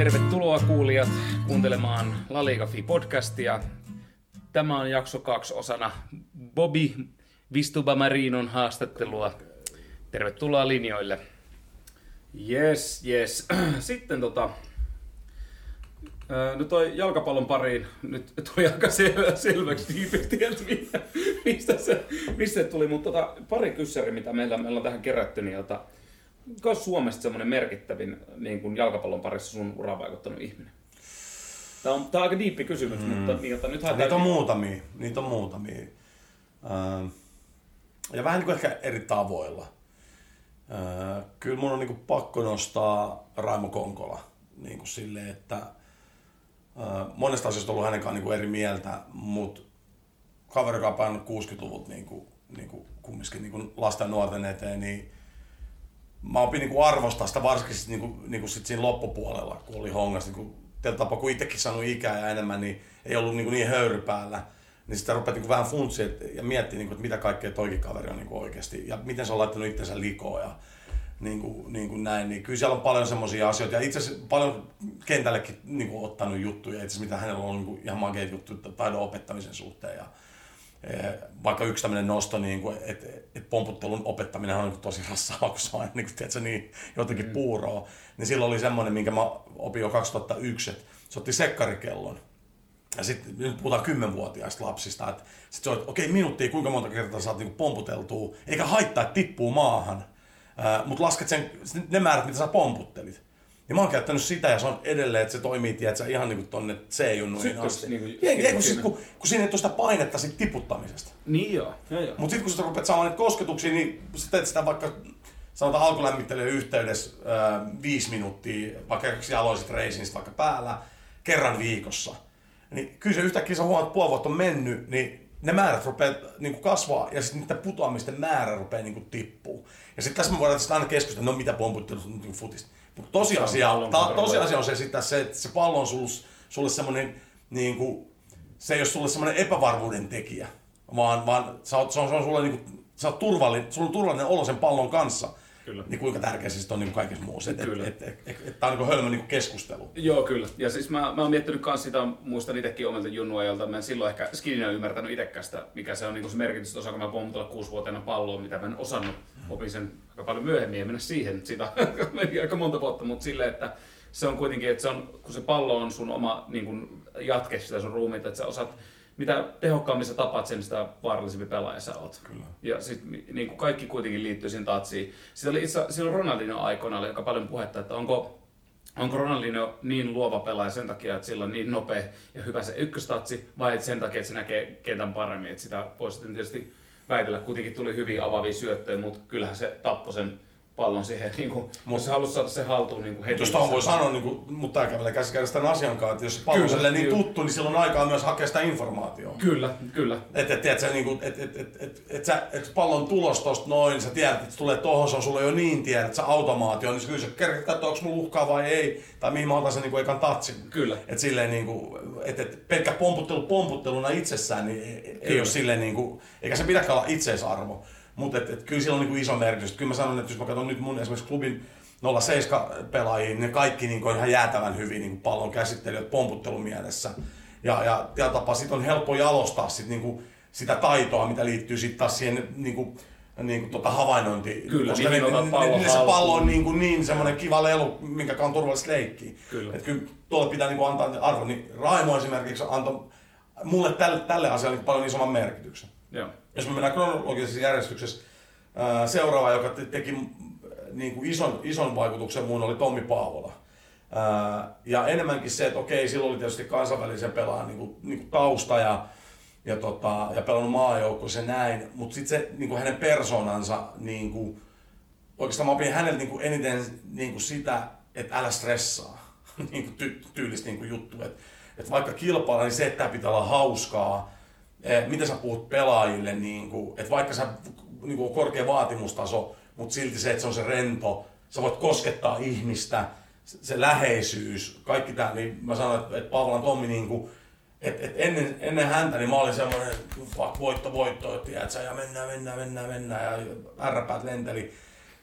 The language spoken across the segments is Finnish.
Tervetuloa kuulijat kuuntelemaan Fi podcastia. Tämä on jakso kaksi osana Bobby Vistubamarinon haastattelua. Tervetuloa linjoille. Yes, yes. Sitten tota, nyt toi jalkapallon pariin nyt tuli aika sel- selväksi tiipisti, että mistä se, mistä se tuli, mutta tota, pari kyssäri, mitä meillä, meillä on tähän kerätty, niin jota, on Suomesta semmoinen merkittävin niin kuin jalkapallon parissa sun uraan vaikuttanut ihminen? Tämä on, tämä on aika diippi kysymys, mm. mutta niin, jota nyt Niitä on muutamia, niitä on muutamia. Ähm, ja vähän niin kuin ehkä eri tavoilla. Äh, kyllä mun on niin kuin pakko nostaa Raimo Konkola niin kuin silleen, että äh, monesta asiasta on ollut hänen kanssaan niin kuin eri mieltä, mutta kaveri, joka on painanut 60-luvut niin kuin, niin kuin kumminkin niin kuin lasten ja nuorten eteen, niin mä opin niin kuin arvostaa sitä varsinkin sit, niin kuin, niin kuin sit siinä loppupuolella, kun oli hongas. Niin kuin, tapa, kun itsekin saanut ikää ja enemmän, niin ei ollut niin, kuin niin höyry päällä. Niin sitä rupeat niin kuin vähän funtsia ja miettiä, niin kuin, että mitä kaikkea toikin kaveri on niin kuin oikeasti. Ja miten se on laittanut itsensä likoon ja niin kuin, niin kuin näin. Niin kyllä siellä on paljon semmoisia asioita. Ja itse asiassa paljon kentällekin niin kuin, ottanut juttuja. Itse asiassa mitä hänellä on niin kuin, ihan makeita juttuja taidon opettamisen suhteen. Ja, vaikka yksi tämmöinen nosto, niin kuin, että et pomputtelun opettaminen on niin tosi rassaa, kun se on niin, kuin, tiedätkö, niin, jotenkin mm. puuroa. Niin silloin oli semmoinen, minkä mä opin jo 2001, että se otti sekkarikellon. Ja sitten nyt puhutaan kymmenvuotiaista lapsista, että sit se on, että okei, okay, minuuttia, kuinka monta kertaa saat niin pomputeltua, eikä haittaa, että tippuu maahan, mutta lasket sen, ne määrät, mitä sä pomputtelit. Ja mä oon käyttänyt sitä ja se on edelleen, että se toimii, tiedätkö, ihan niin kuin tonne C-junnuihin asti. Niin kuin, ei, kun, sit, kun, kun siinä ei tuosta painetta siitä tiputtamisesta. Niin joo. joo, joo. Mutta sitten kun sä rupeat saamaan niitä kosketuksia, niin sä teet sitä vaikka sanotaan alkulämmittelyyn yhteydessä äh, viisi minuuttia, vaikka aloisit reisin vaikka päällä, kerran viikossa. Niin kyllä se yhtäkkiä sä huomaat, että puoli vuotta on mennyt, niin ne määrät rupeaa niin kuin kasvaa ja sitten niiden putoamisten määrä rupeaa niin kuin tippuu. Ja sitten tässä me voidaan aina keskustella, no mitä pomputtelut on niin futista. Mutta tosiasia, ta, tosiasia on se, sitä, se, että se pallo on sulle, sulle semmoinen, niin kuin, se ei ole sulle semmoinen epävarmuuden tekijä, vaan, vaan se on, se on, se on sulle niin kuin, sä oot turvallinen, sulla on turvallinen olo sen pallon kanssa. Kyllä. Niin kuinka tärkeä se on niin kaikessa muussa. Että et, et, et, et, et, tämä on niin hölmö niin keskustelu. Joo, kyllä. Ja siis mä, mä oon miettinyt myös sitä, muistan itsekin omalta junnuajalta, mä en silloin ehkä skinninä ymmärtänyt itsekään sitä, mikä se on niin se merkitys, että osaanko mä pommutella kuusivuotiaana palloa, mitä mä en osannut. Opin sen aika paljon myöhemmin ja mennä siihen, sitä meni aika monta vuotta, mutta silleen, että se on kuitenkin, että se on, kun se pallo on sun oma niin kuin jatke sitä sun ruumiita, että sä osaat mitä tehokkaammin sä tapat sen, sitä vaarallisempi pelaaja sä oot. Kyllä. Ja sit, niin kuin kaikki kuitenkin liittyy siihen tatsiin. Sitten oli itse, silloin Ronaldinho aikoina oli aika paljon puhetta, että onko, onko Ronaldinho niin luova pelaaja sen takia, että sillä on niin nopea ja hyvä se ykköstatsi, vai että sen takia, että se näkee kentän paremmin. Että sitä voisi sitten tietysti väitellä, kuitenkin tuli hyviä avavia syöttöjä, mutta kyllähän se tappoi sen pallon siihen, niin kuin, Mut, jos haluat saada se haltuun niin kuin heti. Jos tuohon voi sanoa, niin kuin, mutta tämä kävelee käsi kädessä tämän asian kanssa, että jos se pallo on niin tuttu, niin silloin aikaa myös hakea sitä informaatiota. Kyllä, kyllä. Että et, et, niin et, et, et, et, et, sä, et pallon tulos tosta noin, sä tiedät, että se tulee tohon, se on sulle jo niin tiedät, että se automaatio, niin kyllä sä kerkeät katsoa, onko mulla uhkaa vai ei, tai mihin mä otan sen niin kuin ekan tatsin. Kyllä. Että silleen niin kuin, et, et, pelkkä pomputtelu pomputteluna itsessään, niin ei, ei ole silleen niin kuin, eikä se pidäkään olla itseisarvo. Mutta et, et, kyllä sillä on niinku iso merkitys. Kyllä mä sanon, että jos mä katson nyt mun esimerkiksi klubin 07 pelaajia, niin ne kaikki niinku on ihan jäätävän hyvin niinku pallon käsittelijät pomputtelumielessä. Ja, ja, ja tapa sit on helppo jalostaa sit niinku sitä taitoa, mitä liittyy sitten taas siihen niinku, niin kuin tuota havainnointi. Kyllä, koska niin, niin, pallo niin, se pallo on niin, kuin niin semmoinen kiva lelu, minkä on turvallista leikkiä. Kyllä. Et kyllä tuolle pitää niin kuin antaa arvo. Niin Raimo esimerkiksi antoi mulle tälle, tälle asialle niin paljon isomman merkityksen. Joo. Jos me mennään kronologisessa järjestyksessä, seuraava, joka teki niin kuin ison, ison vaikutuksen muun oli Tommi Paavola. Ja enemmänkin se, että okei, silloin oli tietysti kansainvälisen pelaajan niin kuin, niin kuin tausta ja, ja, tota, ja pelannut maajoukkueessa näin, mutta sitten se niin kuin hänen persoonansa, niin kuin, oikeastaan mä opin häneltä niin kuin eniten niin kuin sitä, että älä stressaa, niin kuin ty, tyylistä niin kuin juttu. Että, että vaikka kilpailla, niin se, että pitää olla hauskaa, Eh, mitä sä puhut pelaajille, niin kuin, että vaikka sä niin kuin korkea vaatimustaso, mutta silti se, että se on se rento, sä voit koskettaa ihmistä, se läheisyys, kaikki tämä, niin mä sanoin, että, että Pavlan Tommi niin kuin, et, et ennen, ennen häntä niin mä olin semmoinen, että voitto, voitto, että tiedät, ja mennään, mennään, mennään, mennään, ja ärräpäät lenteli.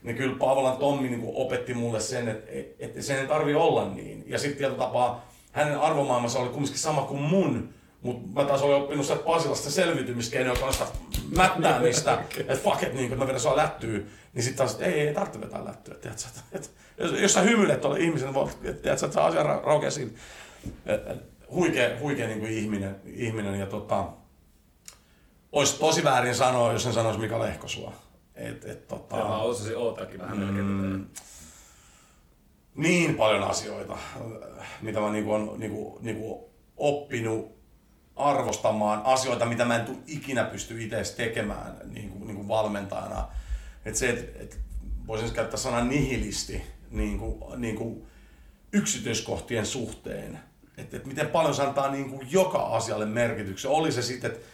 niin kyllä Paavolan Tommi niin opetti mulle sen, että, että sen ei tarvi olla niin. Ja sitten tietyllä tapaa hänen arvomaailmansa oli kumminkin sama kuin mun, mutta mä taas olin oppinut sieltä Pasilasta selviytymiskeinoja, joka on sitä mättäämistä, että fuck it, niin että mä vedän sua lättyä, niin sitten taas, ei, ei tarvitse vetää lättyä, tiedätkö, että, että, jos, jos sä hymyilet tuolle ihmisen, niin tiedätkö, että se asia raukeaa siinä. Huikea, huikea niin kuin ihminen, ihminen ja tota, olisi tosi väärin sanoa, jos en sanoisi Mika Lehkosua. Et, et, tota, ja mä osasin ootakin vähän mm, Niin paljon asioita, mitä mä niinku on niinku, niinku oppinut arvostamaan asioita, mitä mä en tule ikinä pysty itse tekemään niin kuin, niin kuin valmentajana. Et se, et, et voisin käyttää sanan nihilisti niin kuin, niin kuin yksityiskohtien suhteen. Että et miten paljon se antaa niin kuin joka asialle merkityksen. Oli se sitten, että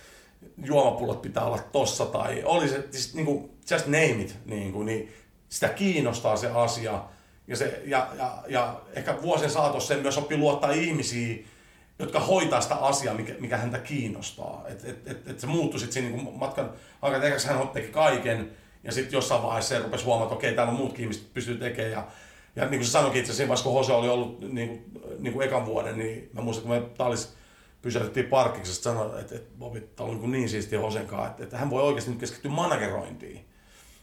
juomapullot pitää olla tossa tai oli se, siis niin kuin, just name it, niin, kuin, niin sitä kiinnostaa se asia. Ja, se, ja, ja, ja ehkä vuosien saatossa se myös oppii luottaa ihmisiin, jotka hoitaa sitä asiaa, mikä, mikä häntä kiinnostaa. Että et, et, et se muuttui sitten siinä niin matkan aikana, hän teki kaiken, ja sitten jossain vaiheessa rupesi huomaamaan, että okei, täällä on muutkin ihmiset pystyy tekemään. Ja, ja niin kuin se sanoikin itse asiassa kun Hose oli ollut niin kuin, niin kuin ekan vuoden, niin mä muistan, kun me Tallis pysähdyttiin parkkiksesta, sanoi, että, että Bobi, tämä on niin, niin siistiä Hosen kanssa, että, että hän voi oikeasti nyt keskittyä managerointiin.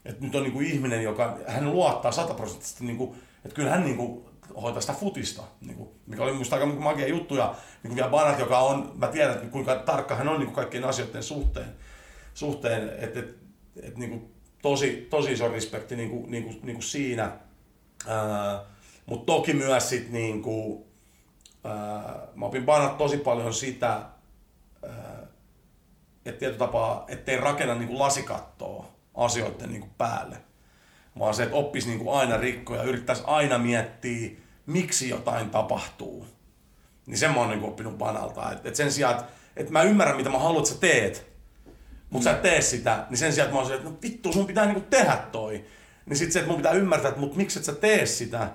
Että nyt on niin kuin ihminen, joka hän luottaa sataprosenttisesti, niin kuin, että kyllä hän niin kuin, hoitaa sitä futista, niin kuin, mikä oli minusta aika magia juttu. Ja niin kuin vielä Banat, joka on, mä tiedän, että kuinka tarkka hän on niin kuin kaikkien asioiden suhteen, suhteen että et, et, niin kuin, tosi, tosi iso respekti niin kuin, niin kuin, niin kuin siinä. Mutta toki myös sit, niin kuin, ää, mä opin Banat tosi paljon sitä, että tietyllä tapaa, ettei rakenna niin kuin lasikattoa asioiden niin kuin päälle vaan se, että oppisi niin kuin aina rikkoja, yrittäisi aina miettiä, miksi jotain tapahtuu. Niin sen mä oon niin oppinut banalta. Että et sen sijaan, että et mä ymmärrän, mitä mä haluan, että sä teet, mutta sä et tee sitä, niin sen sijaan, että mä oon että no vittu, sun pitää niinku tehdä toi. Niin sit se, että mun pitää ymmärtää, että mut miksi et sä tee sitä,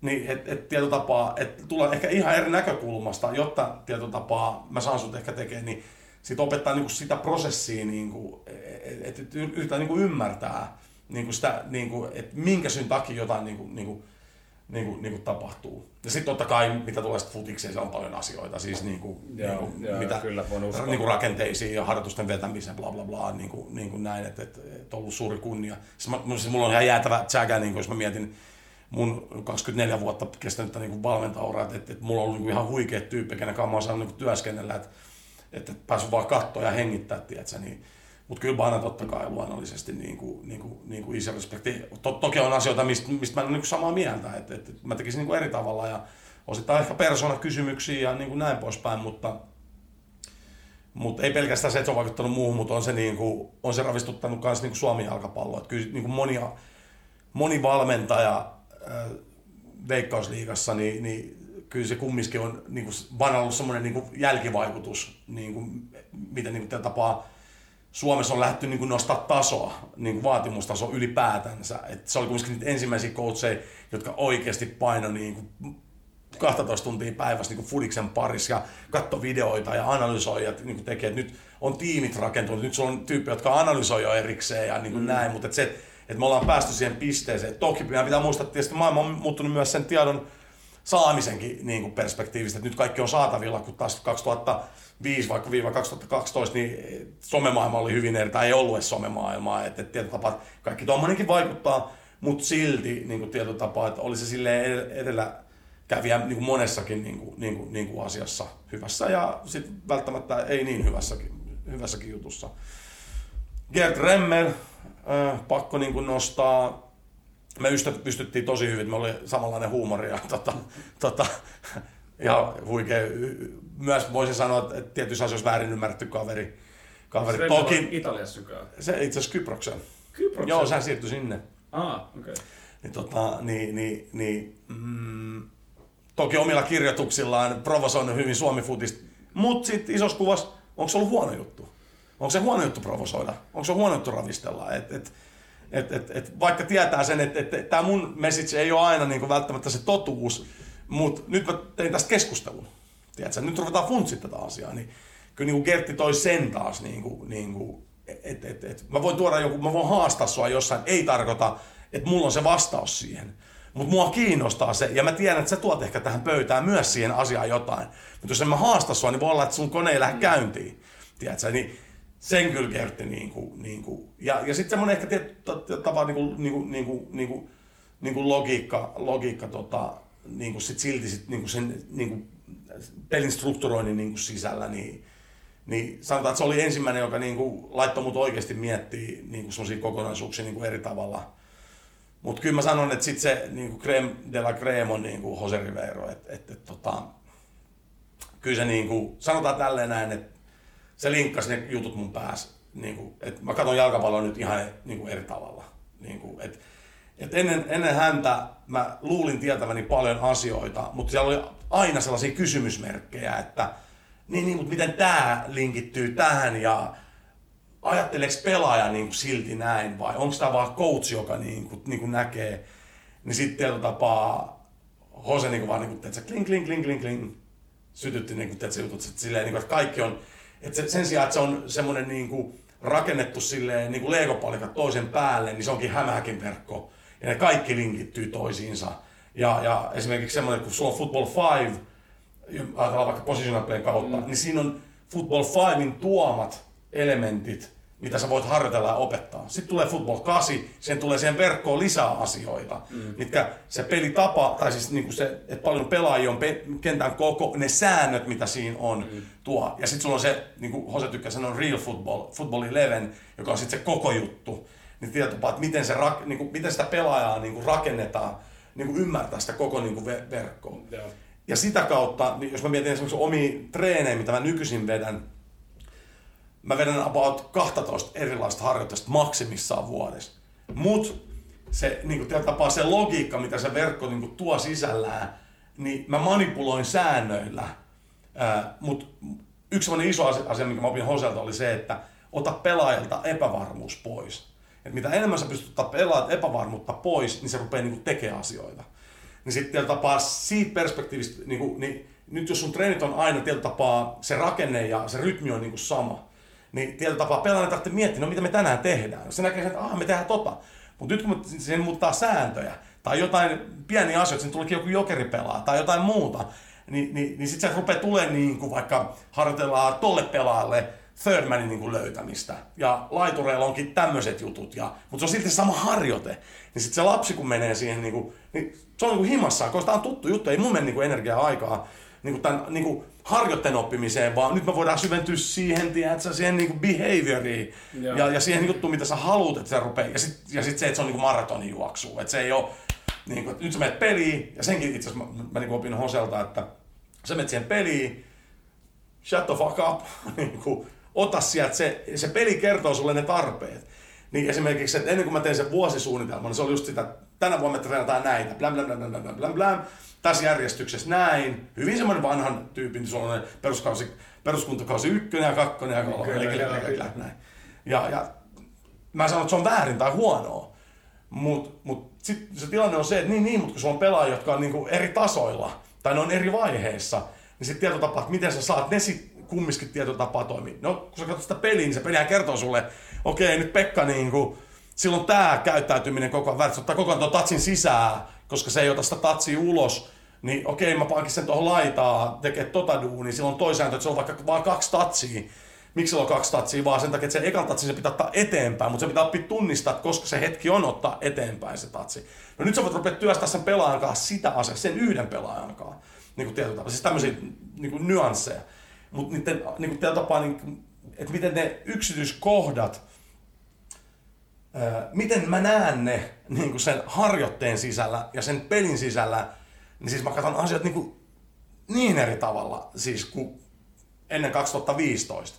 niin että et tietotapaa, että tulee ehkä ihan eri näkökulmasta, jotta tietotapaa mä saan sut ehkä tekemään, niin sit opettaa niinku sitä prosessia, niinku, että et, yritetään niinku ymmärtää, niin kuin sitä, niin kuin, että minkä syyn takia jotain niin kuin, niin kuin, niin kuin, niin kuin tapahtuu. Ja sitten totta kai, mitä tulee sitten futikseen, se on paljon asioita, siis niin kuin, joo, niin kuin, joo, mitä, kyllä, niin kuin rakenteisiin ja harjoitusten vetämiseen, bla bla bla, niin kuin, niin kuin näin, että, että, että on ollut suuri kunnia. Siis, mä, siis mulla on ihan jäätävä tsäkä, niin kuin, jos mä mietin mun 24 vuotta kestänyt niin valmentauraa, että, että, että mulla on ollut niin ihan huikea tyyppi, kenen kanssa mä oon saanut niin työskennellä, että, että päässyt vaan katsoa ja hengittää, tiedätkö, niin mutta kyllä Bana totta kai luonnollisesti niin kuin, niin kuin, niin kuin iso respekti. To, toki on asioita, mistä, mistä mä en ole niin samaa mieltä, että, että mä tekisin niin kuin eri tavalla ja osittain ehkä persoonakysymyksiä ja niin kuin näin poispäin, mutta, mutta ei pelkästään se, että se on vaikuttanut muuhun, mutta on se, niin kuin, on se ravistuttanut myös niin Suomi jalkapalloa. Että kyllä niin kuin monia, moni valmentaja äh, Veikkausliigassa, niin, niin kyllä se kumminkin on niin kuin, vaan ollut semmoinen niin jälkivaikutus, niin kuin, miten niin kuin, tapaa Suomessa on lähdetty niin nostaa tasoa, niin kuin vaatimustaso ylipäätänsä. Et se oli kuitenkin niitä ensimmäisiä coacheja, jotka oikeasti paino niin kuin 12 tuntia päivässä niin Fudiksen parissa ja katso videoita ja analysoi ja niin tekee. Et nyt on tiimit rakentunut, nyt sulla on tyyppi, jotka analysoi jo erikseen ja niin kuin mm. näin, mutta et se, että me ollaan päästy siihen pisteeseen. Toki pitää muistaa, että tietysti maailma on muuttunut myös sen tiedon saamisenkin niin kuin perspektiivistä, että nyt kaikki on saatavilla, kun taas 2000 2005 vaikka viiva 2012, niin somemaailma oli hyvin eri, tai ei ollut edes somemaailmaa, että, että tietotapa, kaikki tuommoinenkin vaikuttaa, mutta silti niin kuin tietotapa, että oli se silleen edellä käviä niin kuin monessakin niin kuin, niin kuin, niin kuin asiassa hyvässä ja sitten välttämättä ei niin hyvässäkin, hyvässäkin jutussa. Gert Remmel, äh, pakko niin kuin nostaa, me pystyttiin tosi hyvin, me oli samanlainen huumori ja tota, tota, ja huikea, myös voisin sanoa, että tietyissä asioissa väärin ymmärretty kaveri. kaveri. Se Toki, Italiassa sykää. Se itse asiassa Kyproksen. Kyproksen? Joo, sehän siirtyi sinne. Ah, okei. Okay. Niin, tota, niin, niin, niin mm, toki omilla kirjoituksillaan provosoinut hyvin Suomi-futista. Mutta sitten isossa kuvassa, onko se ollut huono juttu? Onko se huono juttu provosoida? Onko se huono juttu ravistella? Et, et, et, et, et, vaikka tietää sen, että et, et, tämä mun message ei ole aina niin välttämättä se totuus, mutta nyt mä tein tästä keskustelun. Tiedätkö? Nyt ruvetaan funtsit tätä asiaa. Niin kyllä niin kuin Gertti toi sen taas, niin kuin, niin kuin, et, et, et, mä voin tuoda joku, mä voin haastaa sua jossain, ei tarkoita, että mulla on se vastaus siihen. Mutta mua kiinnostaa se, ja mä tiedän, että sä tuot ehkä tähän pöytään myös siihen asiaan jotain. Mutta jos en mä haasta sua, niin voi olla, että sun kone ei lähde käyntiin. Tiedätkö? Niin sen kyllä kerti niin kuin, niin kuin. Ja, ja sitten semmoinen ehkä tietty tapa niin kuin, niin kuin, niin kuin, niin kuin, niin kuin logiikka, logiikka tota, niin kuin sit silti sit, niin kuin sen niin kuin pelin strukturoinnin niin kuin sisällä, niin, niin sanotaan, että se oli ensimmäinen, joka niin kuin laittoi mut oikeasti miettiä niin kuin sellaisia kokonaisuuksia niin kuin eri tavalla. Mutta kyllä mä sanon, että sitten se niin kuin creme de la creme on niin kuin Jose Rivero. Että et, et, tota, kyllä se niin kuin, sanotaan tälleen näin, että se linkkasi ne jutut mun päässä. Niin kuin, että mä katson jalkapalloa nyt ihan niin kuin eri tavalla. Niin kuin, että et ennen, ennen häntä mä luulin tietäväni paljon asioita, mutta siellä oli aina sellaisia kysymysmerkkejä, että niin, niin mutta miten tämä linkittyy tähän ja ajatteleeko pelaaja niin kuin silti näin vai onko tämä vaan coach, joka niin kuin, niin kuin näkee, niin sitten tietyllä tapaa Jose niin kuin vaan niin kuin, että kling, kling, kling, kling, kling, sytytti niin kuin, että jutut, että, silleen, niin kuin, että kaikki on, että se, sen sijaan, että se on semmoinen niin kuin, rakennettu silleen niin kuin legopalikat toisen päälle, niin se onkin hämähäkin verkko ja ne kaikki linkittyy toisiinsa. Ja, ja esimerkiksi semmoinen, kun sulla on Football 5, ajatellaan vaikka positional play kautta, mm. niin siinä on Football 5in tuomat elementit, mitä sä voit harjoitella ja opettaa. Sitten tulee Football 8, sen tulee siihen verkkoon lisää asioita, mm. mitkä se pelitapa, tai siis niinku se, että paljon pelaajia on pe- kentän koko, ne säännöt, mitä siinä on, mm. tuo. Ja sitten sulla on se, niin kuin Jose tykkää sanoa, real football, football 11, joka on sitten se koko juttu niin tietopaa, että miten, se niin kuin, miten sitä pelaajaa niin kuin rakennetaan, niin kuin ymmärtää sitä koko niin kuin verkkoa. Ja. ja sitä kautta, niin jos mä mietin esimerkiksi omia treenejä, mitä mä nykyisin vedän, mä vedän about 12 erilaista harjoitusta maksimissaan vuodessa. Mut se niin kuin, tapaa se logiikka, mitä se verkko niin kuin, tuo sisällään, niin mä manipuloin säännöillä. Mutta yksi iso asia, mikä mä opin Hoselta, oli se, että ota pelaajalta epävarmuus pois. Et mitä enemmän sä pystyt pelaamaan epävarmuutta pois, niin se rupeaa niinku tekemään asioita. Niin sitten tietyllä tapaa siitä perspektiivistä, niinku, niin nyt jos sun treenit on aina tietyllä tapaa se rakenne ja se rytmi on niinku sama, niin tietyllä tapaa pelaajan tarvitsee miettiä, no mitä me tänään tehdään. Se näkee, että ah, me tehdään tota. Mutta nyt kun sen muuttaa sääntöjä, tai jotain pieniä asioita, sen tuleekin joku jokeri pelaa, tai jotain muuta, niin, niin, niin sitten se rupeaa tulemaan niin kuin vaikka harjoitellaan tolle pelaajalle Thirdmanin niin kuin löytämistä. Ja laitureilla onkin tämmöiset jutut. Ja, mutta se on silti sama harjoite. Niin sitten se lapsi kun menee siihen, niin, kuin, niin se on niin kuin himassaan, koska tämä on tuttu juttu. Ei mun mene niin kuin energiaa aikaa niin kuin tämän niin kuin harjoitteen oppimiseen, vaan nyt me voidaan syventyä siihen, tiedätkö, siihen niin kuin behavioriin ja, ja siihen juttuun, mitä sä haluat, että se rupeaa. Ja sitten ja sit se, että se on niin kuin maratonin juoksu. Että se ei ole, niin kuin, nyt sä menet peliin, ja senkin itse asiassa mä, mä niin kuin opin Hoselta, että sä menet siihen peliin, shut the fuck up, niin kuin, ota sieltä, se, se peli kertoo sulle ne tarpeet. Niin esimerkiksi, että ennen kuin mä tein sen vuosisuunnitelman, niin se oli just sitä, että tänä vuonna me treenataan näitä, blam blam blam blam blam blam blam, tässä järjestyksessä näin. Hyvin semmoinen vanhan tyypin, sellainen peruskausi, peruskuntakausi ykkönen ja kakkonen ja kolme, näin. Ja, ja mä sanon, että se on väärin tai huonoa. Mutta mut sitten se tilanne on se, että niin, niin mutta kun sulla on pelaajia, jotka on niinku eri tasoilla, tai ne on eri vaiheissa, niin sitten tietotapa, että miten sä saat ne sit kumminkin tietyllä tapaa toimii. No, kun sä katsot sitä peliä, niin se pelihän kertoo sulle, okei, okay, nyt Pekka niin kuin, silloin tämä käyttäytyminen koko ajan väärin, ottaa koko ajan tuon tatsin sisään, koska se ei ota sitä tatsia ulos, niin okei, okay, mä pankin sen tuohon laitaa, tekee tota duuni, silloin toisaalta, että se on vaikka vaan kaksi tatsia. Miksi se on kaksi tatsia? Vaan sen takia, että se ekan tatsi se pitää ottaa eteenpäin, mutta se pitää oppia tunnistaa, että koska se hetki on ottaa eteenpäin se tatsi. No nyt sä voit rupea työstää sen pelaajan kanssa sitä asiaa, sen yhden pelaajan kanssa. Niin kuin tietyllä Siis tämmöisiä niin kuin nyansseja. Mutta niiden niin kuin tapaa, niin, että miten ne yksityiskohdat, ää, miten mä näen ne niin kuin sen harjoitteen sisällä ja sen pelin sisällä, niin siis mä katson asiat niin, kuin niin eri tavalla siis kuin ennen 2015.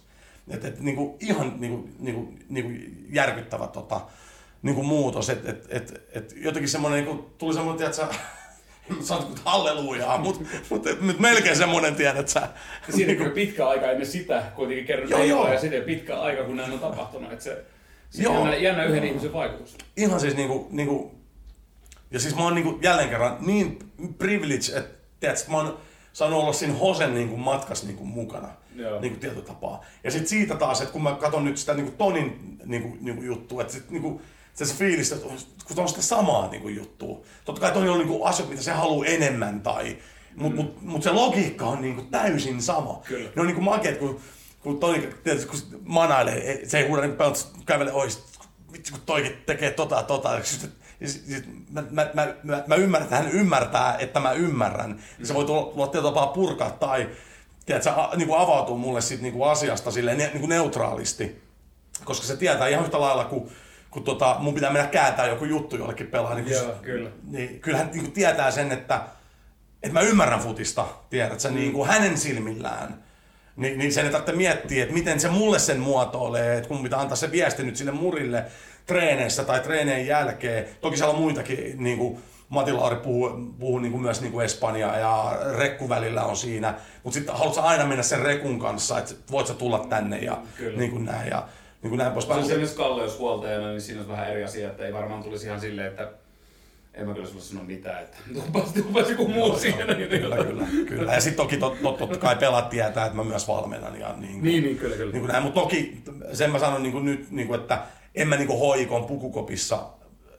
Et, et, niin kuin ihan niin kuin, niin kuin, niin kuin järkyttävä tota, niin kuin muutos. Et, et, et, et jotenkin semmoinen, niin kuin, tuli semmoinen, tiedätkö, sanot kuin hallelujaa, mutta mut, mut, melkein semmoinen tiedät sä... Siinä kuin... pitkä aika ennen sitä kuitenkin kerran joo, joo. ja sitten pitkä aika, kun näin on tapahtunut, että se, se joo. jännä, jännä yhden ihmisen vaikutus. Ihan siis niinku, niinku ja siis mä oon niinku jälleen kerran niin privilege, että tiedät, mä oon saanut olla siinä Hosen niinku matkas niinku mukana. Joo. Niinku tietyllä tapaa. Ja sitten siitä taas, että kun mä katson nyt sitä niinku Tonin niinku, niinku juttua, että sit niinku, se, fiilis, että kun on sitä samaa niin kuin, juttua. Totta kai toi on niin kuin, asioita, mitä se haluaa enemmän tai mutta mut, mut se logiikka on niinku täysin sama. Kyllä. Ne on niinku makeet, kun, kun toi tietysti, kun manailee, se ei huuda niinku pelot, kävele ois, vitsi kun toikin tekee tota tota. Sit, sit, mä, mä, mä, mä, mä, ymmärrän, että hän ymmärtää, että mä ymmärrän. Mm. Se voi tulla, tulla tietyllä tapaa purkaa tai tiedätkö, a, niin kuin avautuu mulle sit niin kuin asiasta silleen, niin kuin neutraalisti. Koska se tietää ihan yhtä lailla kuin kun tota, mun pitää mennä kääntää joku juttu jollekin pelaa. Niin, Joo, kyllä. Niin, kyllähän niin kuin tietää sen, että että mä ymmärrän futista, tiedät sä, mm. niin kuin hänen silmillään. Ni, niin sen ei tarvitse miettiä, että miten se mulle sen muotoilee, että kun pitää antaa se viesti nyt sinne murille treeneissä tai treeneen jälkeen. Toki siellä on muitakin, niin kuin Mati Lauri puhuu, puhuu niin kuin myös niin kuin Espanjaa ja Rekku välillä on siinä. Mutta sitten haluatko aina mennä sen Rekun kanssa, että voit sä tulla tänne ja Kyllä. niin kuin näin. Ja, niin kuin näin poispäin. Se on se, Kalle jos huoltajana, niin siinä on vähän eri asia, että ei varmaan tulisi ihan silleen, että en mä kyllä sulle sano mitään, että tupas joku muu siihen. Niin kyllä, kyllä, kyllä. Ja sitten toki tot, tot, totta kai pelat tietää, että mä myös valmennan. Ja niin, kuin, niin, niin, kyllä, kyllä. Niin kuin näin. Mutta toki sen mä sanon niin kuin nyt, niin kuin, että en mä niin kuin hoikon pukukopissa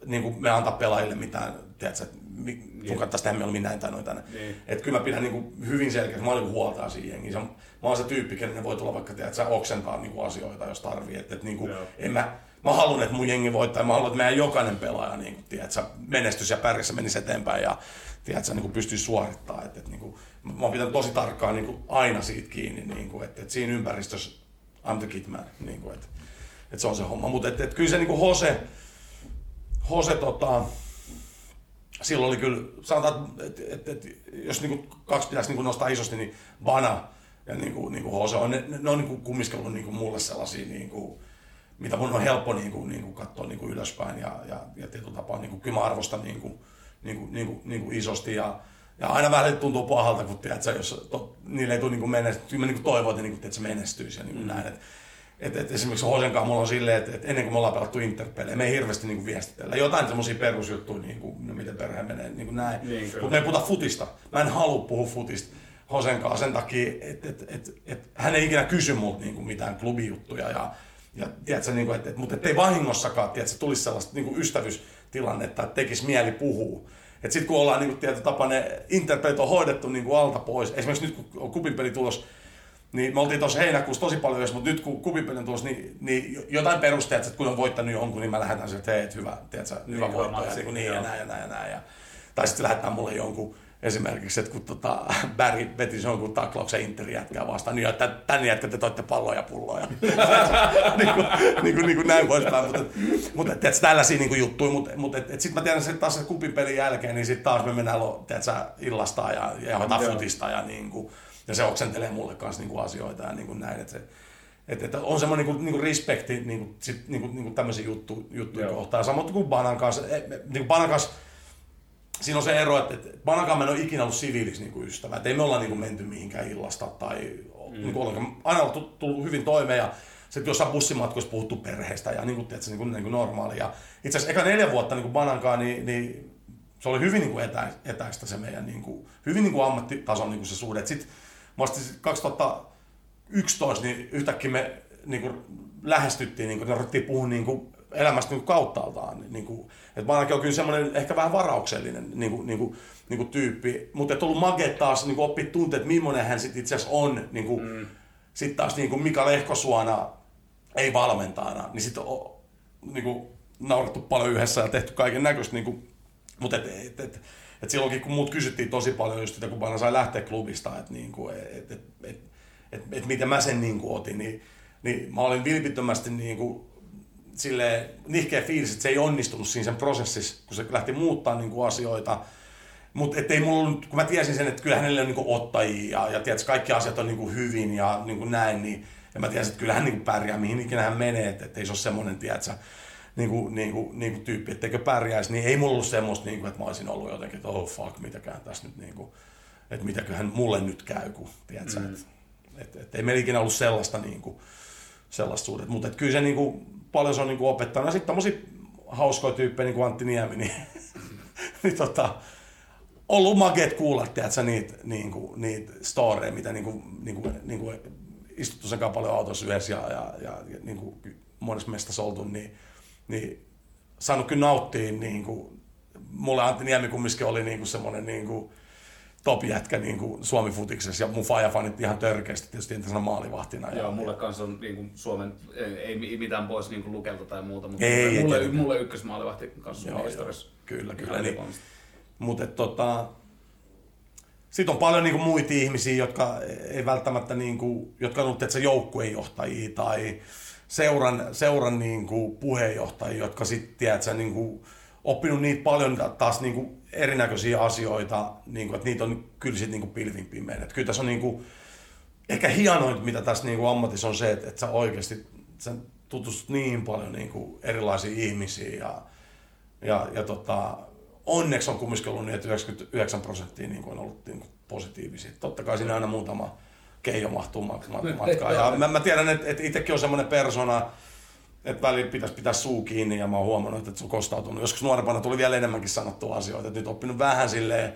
niin kuin me antaa pelaajille mitään, tiedätkö, että niin. tehdä mieluummin näin tai noin tänne. Niin. Että kyllä mä pidän niin kuin hyvin selkeästi, mä olen niin huoltaa siihen jengiin. Mä oon se tyyppi, kenen voi tulla vaikka, tiedätkö, oksentaa niin kuin asioita, jos tarvii. Että, että niin kuin, en mä, mä haluan, että mun jengi voittaa mä haluan, että meidän jokainen pelaaja niin kuin, tiedätkö, menestys ja pärjässä menisi eteenpäin ja tiedätkö, niin kuin pystyisi suorittamaan. Että, että, niin kuin, mä oon pitänyt tosi tarkkaan niin kuin, aina siitä kiinni, niin kuin, että, että siinä ympäristössä I'm the kid man, niin kuin, että, että se on se homma. Mutta että, että kyllä se niin kuin Jose, Jose tota, silloin oli kyllä, sanotaan, että, että, että jos niin kuin kaksi pitäisi niin kuin nostaa isosti, niin Bana ja niin kuin, niin kuin Jose on, ne, ne on niin kuin kumminkin ollut niin kuin mulle sellaisia niin kuin, mitä mun on helppo niin kuin, niin kuin katsoa niin kuin ylöspäin ja, ja, ja tietyllä tapaa niin kuin, kyllä mä arvostan niin kuin, niin kuin, niin kuin, niin kuin isosti ja, ja aina vähän tuntuu pahalta, kun tiedät, jos to, niille ei tule niin menestyä. Kyllä mä niin toivon, että, niin kuin, että se menestyisi ja niin kuin mm. näin. Et, et, et esimerkiksi Hosenkaan mulla on silleen, että, että ennen kuin me ollaan pelattu Interpelejä, me ei hirveästi niin kuin viestitellä. Jotain semmoisia perusjuttuja, niin kuin, no, miten perhe menee, niin kuin näin. Niin, Mutta me ei puhuta futista. Mä en halua puhua futista Hosenkaan sen takia, että et, et, et, hän ei ikinä kysy multa niin kuin mitään klubijuttuja. Ja, ja tiedätkö, niin kuin, että, että, mutta ettei vahingossakaan tiedätkö, tulisi sellaista niin kuin ystävyystilannetta, että tekisi mieli puhua. Että sitten kun ollaan niin kuin, tapa ne interpelit on hoidettu niin kuin alta pois, esimerkiksi nyt kun on kupinpeli tulos, niin me oltiin tuossa heinäkuussa tosi paljon yhdessä, mutta nyt kun kupinpeli on tulossa, niin, niin jotain perusteet, että kun on voittanut jonkun, niin mä lähetän sieltä, että hei, hyvä, tiedätkö, hyvä niin, voitto, ja, niin, niin, ja näin ja näin ja näin. Ja, tai sitten lähetään mulle jonkun esimerkiksi, että kun tota, Barry veti jonkun taklauksen Interin jätkää vastaan, niin että tänne jätkä te toitte palloja ja pulloja. niin, kuin, niin, kuin, niin kuin näin poispäin. Mutta, mutta et, tällaisia niin juttuja. Mutta, mutta et, et sitten mä tiedän, että taas kupin pelin jälkeen, niin sitten taas me mennään tiedätkö, illastaan ja, ja johdetaan futista ja, niin kuin, ja se oksentelee mulle kanssa niin kuin asioita ja niin kuin näin. Että se, et, et on semmoinen niin kuin, niin kuin respekti niin kuin, sit, niin kuin, niin kuin tämmöisiä juttu, juttuja kohtaan. Samoin kuin Banan kanssa. E, niin kuin Banan kanssa siinä on se ero, että, että Panakaan en ole ikinä ollut siviiliksi niin kuin ystävä. Että ei me olla niin kuin menty mihinkään illasta tai mm. niin kuin Aina on tullut hyvin toimeen ja sitten jossain bussimatkoissa puhuttu perheestä ja niin kuin, tiedätkö, niin kuin, niin kuin normaali. Ja itse asiassa eka neljä vuotta niin kuin Banankaan, niin, niin se oli hyvin niin kuin etä, etäistä se meidän niin kuin, hyvin niin kuin ammattitason niin kuin se suhde. Sitten vasta 2011 niin yhtäkkiä me niin kuin lähestyttiin, niin kuin, me ruvettiin puhua niin kuin elämästä niin kauttaaltaan. Niin kuin, että Manakin on kyllä semmoinen ehkä vähän varauksellinen niin kuin, niin kuin, niin kuin tyyppi, mutta että ollut mage taas niin oppia tuntea, että millainen hän sitten itse asiassa on. Niin kuin, mm. Sitten taas niin kuin Mika Lehkosuona ei valmentajana, niin sitten on niin kuin, naurattu paljon yhdessä ja tehty kaiken näköistä. Niin kuin, mutta et, et, et, et silloinkin, kun muut kysyttiin tosi paljon just sitä, kun Bana sai lähteä klubista, että niin et, et, et, et, et, miten mä sen niin otin, niin, niin mä olin vilpittömästi niin kuin, sille nihkeä fiilis, että se ei onnistunut siinä sen prosessissa, kun se lähti muuttaa niin asioita. Mutta ei mulla, kun mä tiesin sen, että kyllä hänelle on niin kuin ottajia ja, ja tiedätkö, kaikki asiat on kuin hyvin ja niin kuin näin, niin ja mä tiesin, että kyllä hän niin pärjää, mihin ikinä hän menee, että, että ei se ole semmoinen, tiedätkö, niin kuin, niin kuin, niin kuin tyyppi, etteikö pärjäisi, niin ei mulla ollut semmoista, niin kuin, että mä olisin ollut jotenkin, että oh fuck, mitäkään tässä nyt, niin kuin, että mitäköhän mulle nyt käy, kun, tiedätkö, mm. että, että, että ei meillä ikinä ollut sellaista, niin kuin, sellaista suhdetta, mutta kyllä se niin kuin, paljon se on niin kuin opettanut. Ja sitten tommosia hauskoja tyyppejä, niin kuin Antti Niemi, niin, niin tota, ollut makeet kuulla, tiedätkö, niitä, niin kuin, niitä storeja, mitä niin kuin, niin kuin, niin kuin istuttu sen paljon autossa yhdessä ja, ja, ja, ja niin kuin monessa mestassa oltu, niin, niin saanut kyllä nauttia niin kuin, mulle Antti Niemi kumminkin oli niin kuin semmoinen niin kuin, top jätkä niin kuin Suomi futiksessa ja mun faija fanit ihan törkeästi tietysti entäisenä maalivahtina. Joo, ja, mulle kanssa on niin kuin Suomen, ei, ei mitään pois niin kuin Lukelta tai muuta, mutta Ei, mulle, ei mulle, tietenkään. mulle ykkösmaalivahti kanssa Joo, historiassa. Kyllä, kyllä. Niin, mutta tota, sitten on paljon niinku muita ihmisiä, jotka ei välttämättä, niinku, jotka on ollut että joukkuejohtajia tai seuran, seuran niinku puheenjohtajia, jotka sitten, tiedätkö, niinku, oppinut niitä paljon taas niinku erinäköisiä asioita, niinku, että niitä on kyllä sitten niinku pilvin pimeän. Et kyllä tässä on niinku, ehkä hienointa, mitä tässä niinku ammatissa on se, että, että sä oikeasti sä tutustut niin paljon niinku erilaisiin ihmisiin ja, ja, ja tota, onneksi on kumminkin ollut niin, että 99 prosenttia niin on ollut niin positiivisia. Totta kai siinä aina muutama keijo mahtuu mat- mat- matkaan. Ja mä, mä tiedän, että, että itsekin on semmoinen persona, että välillä pitäisi pitää suu kiinni ja mä oon huomannut, että se on kostautunut. Joskus nuorempana tuli vielä enemmänkin sanottua asioita, että nyt oppinut vähän silleen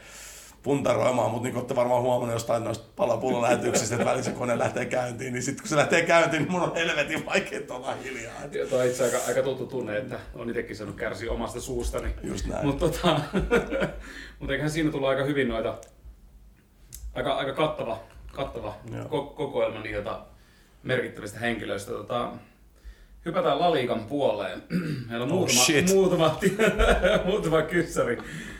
puntaroimaan, mutta niin kuin olette varmaan huomannut jostain noista palapulolähetyksistä, että välillä se kone lähtee käyntiin, niin sitten kun se lähtee käyntiin, niin mun on helvetin vaikea olla hiljaa. Ja Tuo on itse aika, aika tuttu tunne, että on itsekin saanut kärsiä omasta suustani. Just näin. Mutta tota, mut eiköhän siinä tullut aika hyvin noita, aika, aika kattava, kattava Joo. ko- kokoelma niitä merkittävistä henkilöistä. Tota, hypätään Laliikan puoleen. Meillä on Oh, muutama, shit. muutama, muutama kyssäri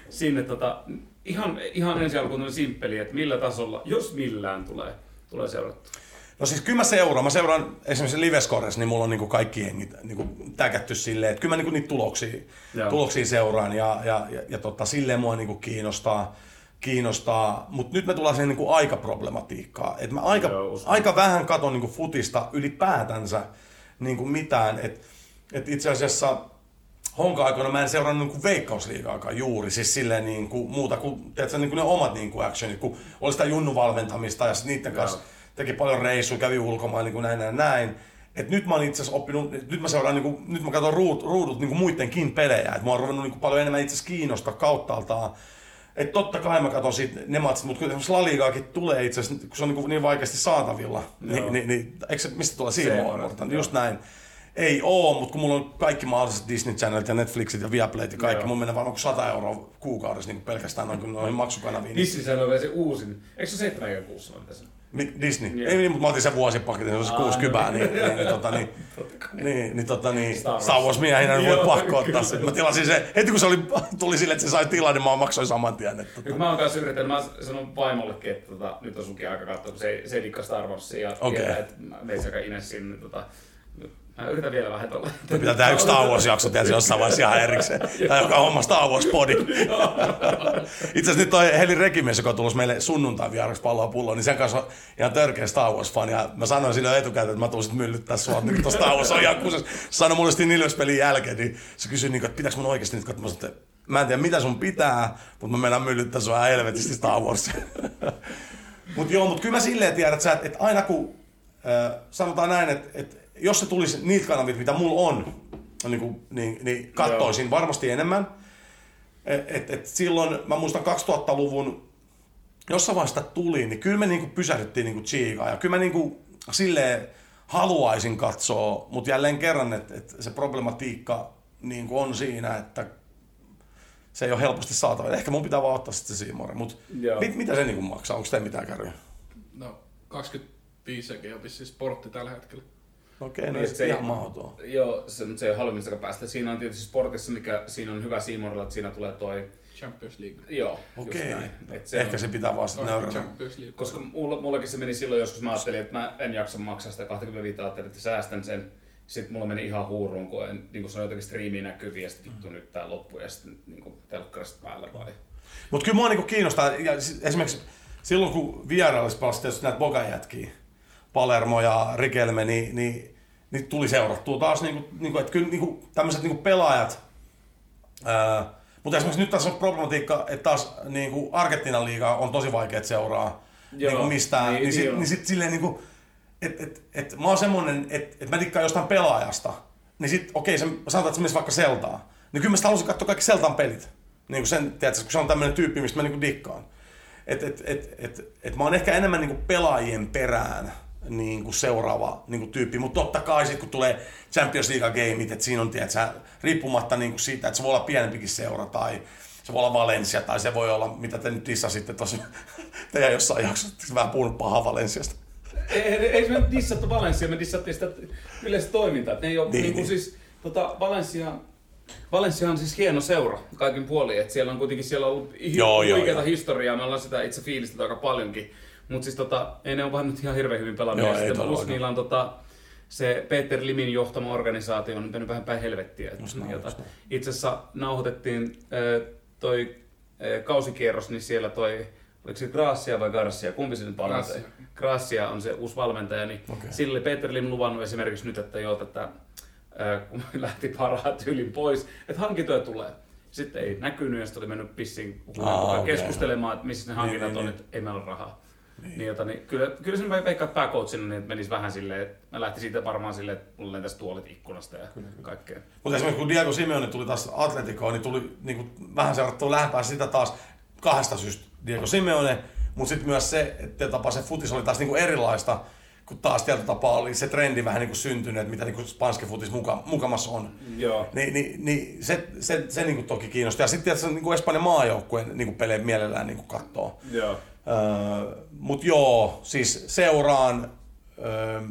sinne. Tota, ihan, ihan ensi alkuun on simppeli, että millä tasolla, jos millään tulee, tulee seurattua. No siis kyllä mä seuraan. Mä seuraan esimerkiksi Livescores, niin mulla on niinku kaikki jengit niinku täkätty silleen, että kyllä mä niinku niitä tuloksia, Joo. tuloksia seuraan ja, ja, ja, ja tota, silleen mua niinku kiinnostaa. Kiinnostaa. Mutta nyt me tullaan siihen niinku aikaproblematiikkaan. Et mä aika, Joo, aika vähän katon niinku futista ylipäätänsä niinku mitään. Et, et itse asiassa Honka-aikoina mä en seurannut niinku veikkausliigaakaan juuri, siis silleen niinku muuta kuin tiedätkö, niinku ne omat niinku actionit, kun oli sitä junnu valmentamista ja niiden kanssa Joo. teki paljon reissuja, kävi ulkomailla niin kuin näin, näin, näin. Et nyt mä oon itse asiassa oppinut, nyt mä seuraan, niin kuin, nyt mä katson ruut, ruudut niin kuin muidenkin pelejä. Et mä oon ruvennut niin kuin paljon enemmän itse asiassa kiinnostaa kauttaaltaan. Et totta kai mä katson sit ne matsit, mutta kyllä La Ligaakin tulee itse asiassa, kun se on niin, niin vaikeasti saatavilla. Niin, niin, niin, eikö se, mistä tulee joo. Just näin. Ei oo, mutta kun mulla on kaikki mahdolliset Disney Channelit ja Netflixit ja Viaplayt ja kaikki, Joo. mun menee varmaan 100 euroa kuukaudessa niin pelkästään noihin, noihin maksukanaviin. Disney on vielä se uusin. Eikö se 76 vai mitä se on? Mi- Disney. Joo. Ei niin, mutta mä otin sen vuosipaketin, se on se Aa, kuusi no. kybää, niin, niin, niin, tota, niin, niin, niin, tota, niin Star Wars. Miehinä niin voi pakko ottaa sen. Mä tilasin se, heti kun se oli, tuli sille, että se sai tilaa, niin mä maksoin saman tien. Että, tota, mä oon kanssa yrittänyt, mä sanon vaimollekin, että tota, nyt on sunkin aika katsoa, kun se, se dikkaa Star Warsia ja Okei. tietää, että sekä Inessin, niin tota, mä yritän vielä vähän tuolla. me pitää tehdä yksi Star Wars-jakso tietysti jossain vaiheessa ihan erikseen. Tai joka Star Wars-podi. Itse asiassa nyt toi Heli Rekimies, joka on tullut meille sunnuntai vieraksi palloa pulloon, niin sen kanssa on ihan törkeä Star Wars-fani. Ja mä sanoin sille etukäteen, että mä tuun sit myllyttää sua, nyt kun tuo Star Wars on ihan sanoi mulle sitten Ilves-pelin jälkeen, niin se kysyi, niin, että pitääkö mun oikeasti nyt sanoin, että mä en tiedä mitä sun pitää, mutta mä mennään myllyttää sua helvetisti Star Wars. Mutta joo, mutta kyllä mä silleen tiedän, että, sä, että aina kun äh, sanotaan näin, että, että jos se tulisi niitä kanavit, mitä mulla on, niin, kuin, niin, niin kattoisin varmasti enemmän. Et, et, et silloin, mä muistan 2000-luvun, jossain vaiheessa sitä tuli, niin kyllä me niinku pysähdyttiin niinku Chiikaa. Ja kyllä mä niinku silleen haluaisin katsoa, mutta jälleen kerran, että et se problematiikka niinku on siinä, että se ei ole helposti saatavilla. Ehkä mun pitää vaan ottaa sitten se. Mutta Joo. mit, mitä se niinku maksaa? Onko te mitään kärryä? No, 25 sekin on vissiin sportti tällä hetkellä. Okei, no Niin, niin, se ei- ihan mahdoton. Joo, se, mutta se ei ole halvimmistakaan päästä. Siinä on tietysti sportissa, mikä siinä on hyvä Seymourilla, että siinä tulee toi, Champions League. joo, Okei, just näin. Et se ehkä on, se pitää vaan sitten Kaikki nöyränä. Champions League. Koska mulla, mullakin se meni silloin joskus, mä ajattelin, että mä en jaksa maksaa sitä 25 ajattelin, että säästän sen. Sitten mulla meni ihan huuruun, kun en, niin kun se on jotenkin striimiin näkyviä, ja sitten vittu nyt tää loppu, ja sitten niin telkkarista päällä vai. Mutta kyllä mua niinku kiinnostaa, ja si- esimerkiksi silloin kun vierailisi tietysti näitä bogajätkiä, Palermo ja Rikelme, niin, niin, niin tuli seurattua taas, niinku, niinku, että kyllä niinku, tämmöiset niinku pelaajat, ää, mutta esimerkiksi nyt tässä on problematiikka, että taas niinku Argentiinan liiga on tosi vaikea seuraa Joo, niinku mistään, niin, niin, niin, sit, niin on. niin sit silleen niinku, että et, et, mä oon semmonen, että et mä dikkaan jostain pelaajasta, niin sit okei, se, sanotaan, että se vaikka Seltaan, niin kyllä mä sit haluaisin katsoa kaikki Seltan pelit. Niin kuin sen, tiedätkö, kun se on tämmöinen tyyppi, mistä mä niinku dikkaan. Et, et, et, et, et mä oon ehkä enemmän niinku pelaajien perään niin kuin seuraava niin kuin tyyppi. Mutta totta kai sitten kun tulee Champions League-gameit, että siinä on, tiedätkö, riippumatta niin kuin siitä, että se voi olla pienempikin seura tai se voi olla Valencia tai se voi olla, mitä te nyt dissasitte tuossa teidän jossain jaksossa, vähän puhunut pahaa Valensiasta. Ei, ei, me dissattu Valencia, me dissattiin sitä yleistä toimintaa. Ne ei ole, niin, niin, niin. siis, tota, Valencia, Valencia on siis hieno seura kaikin puolin, että siellä on kuitenkin siellä on ollut joo, huikeata historiaa, me ollaan sitä itse fiilistetty aika paljonkin. Mutta siis tota, ei ne ole vaan nyt ihan hirveän hyvin pelannut. Joo, ja plus niillä on tota, se Peter Limin johtama organisaatio on mennyt vähän päin helvettiä. Just näin, jota, itse asiassa nauhoitettiin toi kausikierros, niin siellä toi oliko se Gracia vai Garcia, kumpi se nyt valmentaja? Gracia on se uusi valmentaja, niin okay. sille Peter Lim luvannut esimerkiksi nyt, että joo, että kun lähti parhaat ylin pois, että hankintoja tulee. Sitten ei näkynyt ja sitten oli mennyt pissiin ah, okay. keskustelemaan, että missä ne niin, hankinnat niin, on, niin, että ei meillä ole rahaa. Niin. Niin, jota, niin kyllä, kyllä se veikkaa, pääcoachina niin, että menisi vähän silleen, että mä lähtin siitä varmaan silleen, että mulla lentäisi tuolit ikkunasta ja kyllä, kaikkea. Mutta esimerkiksi kun Diego Simeone tuli taas Atleticoon, niin tuli niin kuin, vähän seurattua lähempää sitä taas kahdesta syystä Diego Simeone, mutta sitten myös se, että tapa se futis oli taas niin kuin erilaista, kun taas tietyllä tapaa oli se trendi vähän niin kuin syntynyt, että mitä niin spanske futis muka, mukamassa on. Joo. Ni, niin, niin se, se, se niin kuin toki kiinnosti. Ja sitten tietysti niin kuin Espanjan maajoukkueen niin kuin pelejä mielellään niin kuin katsoo. Joo. Öö, Mutta joo, siis seuraan öö,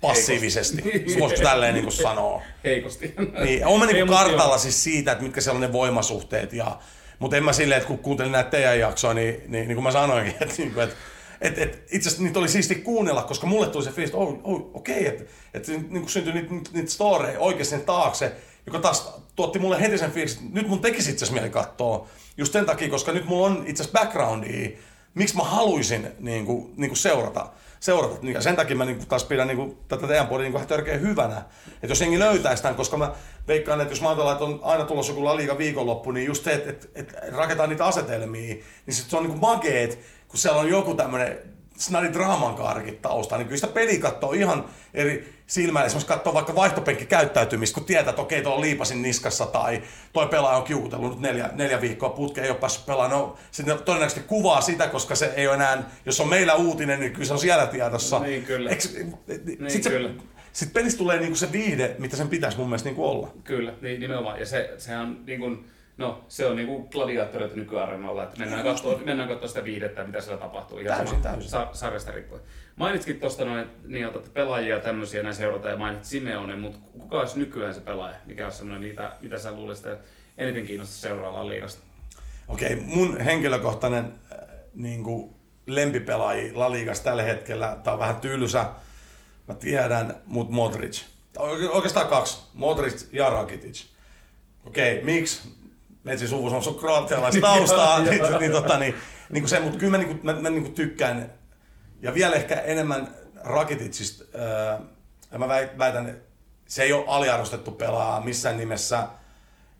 passiivisesti, voisiko tälleen niin sanoa. Heikosti. Niin, olen niin kuin kartalla siis siitä, että mitkä siellä on ne voimasuhteet ja mutta en mä silleen, että kun kuuntelin näitä teidän jaksoa, niin, niin, niin kuin mä sanoinkin, että, niin kuin, että et, et, itse asiassa niitä oli siisti kuunnella, koska mulle tuli se fiilis, että oh, oh, okei, okay, että et, niin syntyi niitä, niitä, niitä storeja oikeasti sen taakse, joka taas tuotti mulle heti sen fiilis, että nyt mun tekisi itse asiassa mieli katsoa. Just sen takia, koska nyt mulla on itse asiassa backgroundia, miksi mä haluaisin niin kuin, niin kuin seurata seurata. Ja sen takia mä niin taas pidän niin kuin, tätä teidän puolta niin törkeä hyvänä. Että jos jengi löytäisi tämän, koska mä veikkaan, että jos mä ajatellaan, että on aina tulossa joku liiga viikonloppu, niin just se, että, että, että rakentaa niitä asetelmia, niin se on niin kuin mageet, kun siellä on joku tämmöinen snadi draaman kaarkit tausta, niin kyllä sitä peli katsoo ihan eri silmällä. Esimerkiksi katsoo vaikka vaihtopenkki käyttäytymistä, kun tietää, että okei, tuo on liipasin niskassa tai toi pelaaja on kiukutellut nyt neljä, neljä viikkoa putkeen, ei ole päässyt pelaamaan. No, sitten todennäköisesti kuvaa sitä, koska se ei ole enää, jos on meillä uutinen, niin kyllä se on siellä tiedossa. Niin kyllä. Eks, niin, sitten kyllä. Sitten pelissä tulee niinku se viihde, mitä sen pitäisi mun mielestä niinku olla. Kyllä, niin, nimenomaan. Ja se, sehän on niin kuin, No, se on niinku gladiaattoreita nykyareenalla, että mennään katsoa, mennään katsoa sitä viihdettä, mitä siellä tapahtuu. Ihan täysin, täysin. Sa- sarjasta riippuen. Mainitsitkin tuosta noin, niin otatte pelaajia tämmöisiä näin seurata ja mainitsit Simeone, mutta kuka olisi nykyään se pelaaja? Mikä on semmoinen, mitä, mitä sä luulisit eniten kiinnostaa seuraavaa liigasta? Okei, okay, mun henkilökohtainen äh, niin kuin lempipelaaji La Liigassa tällä hetkellä, tää on vähän tylsä, mä tiedän, mutta Modric. Oikeastaan kaksi, Modric ja Rakitic. Okei, okay, miksi? Metsin suvus on kroatialaista taustaa, niin, niin, tota, niin, niin kuin se, mutta kyllä mä, niin kuin, mä, mä niin kuin tykkään, ja vielä ehkä enemmän Rakititsista, ää, ja mä väitän, se ei ole aliarvostettu pelaa missään nimessä,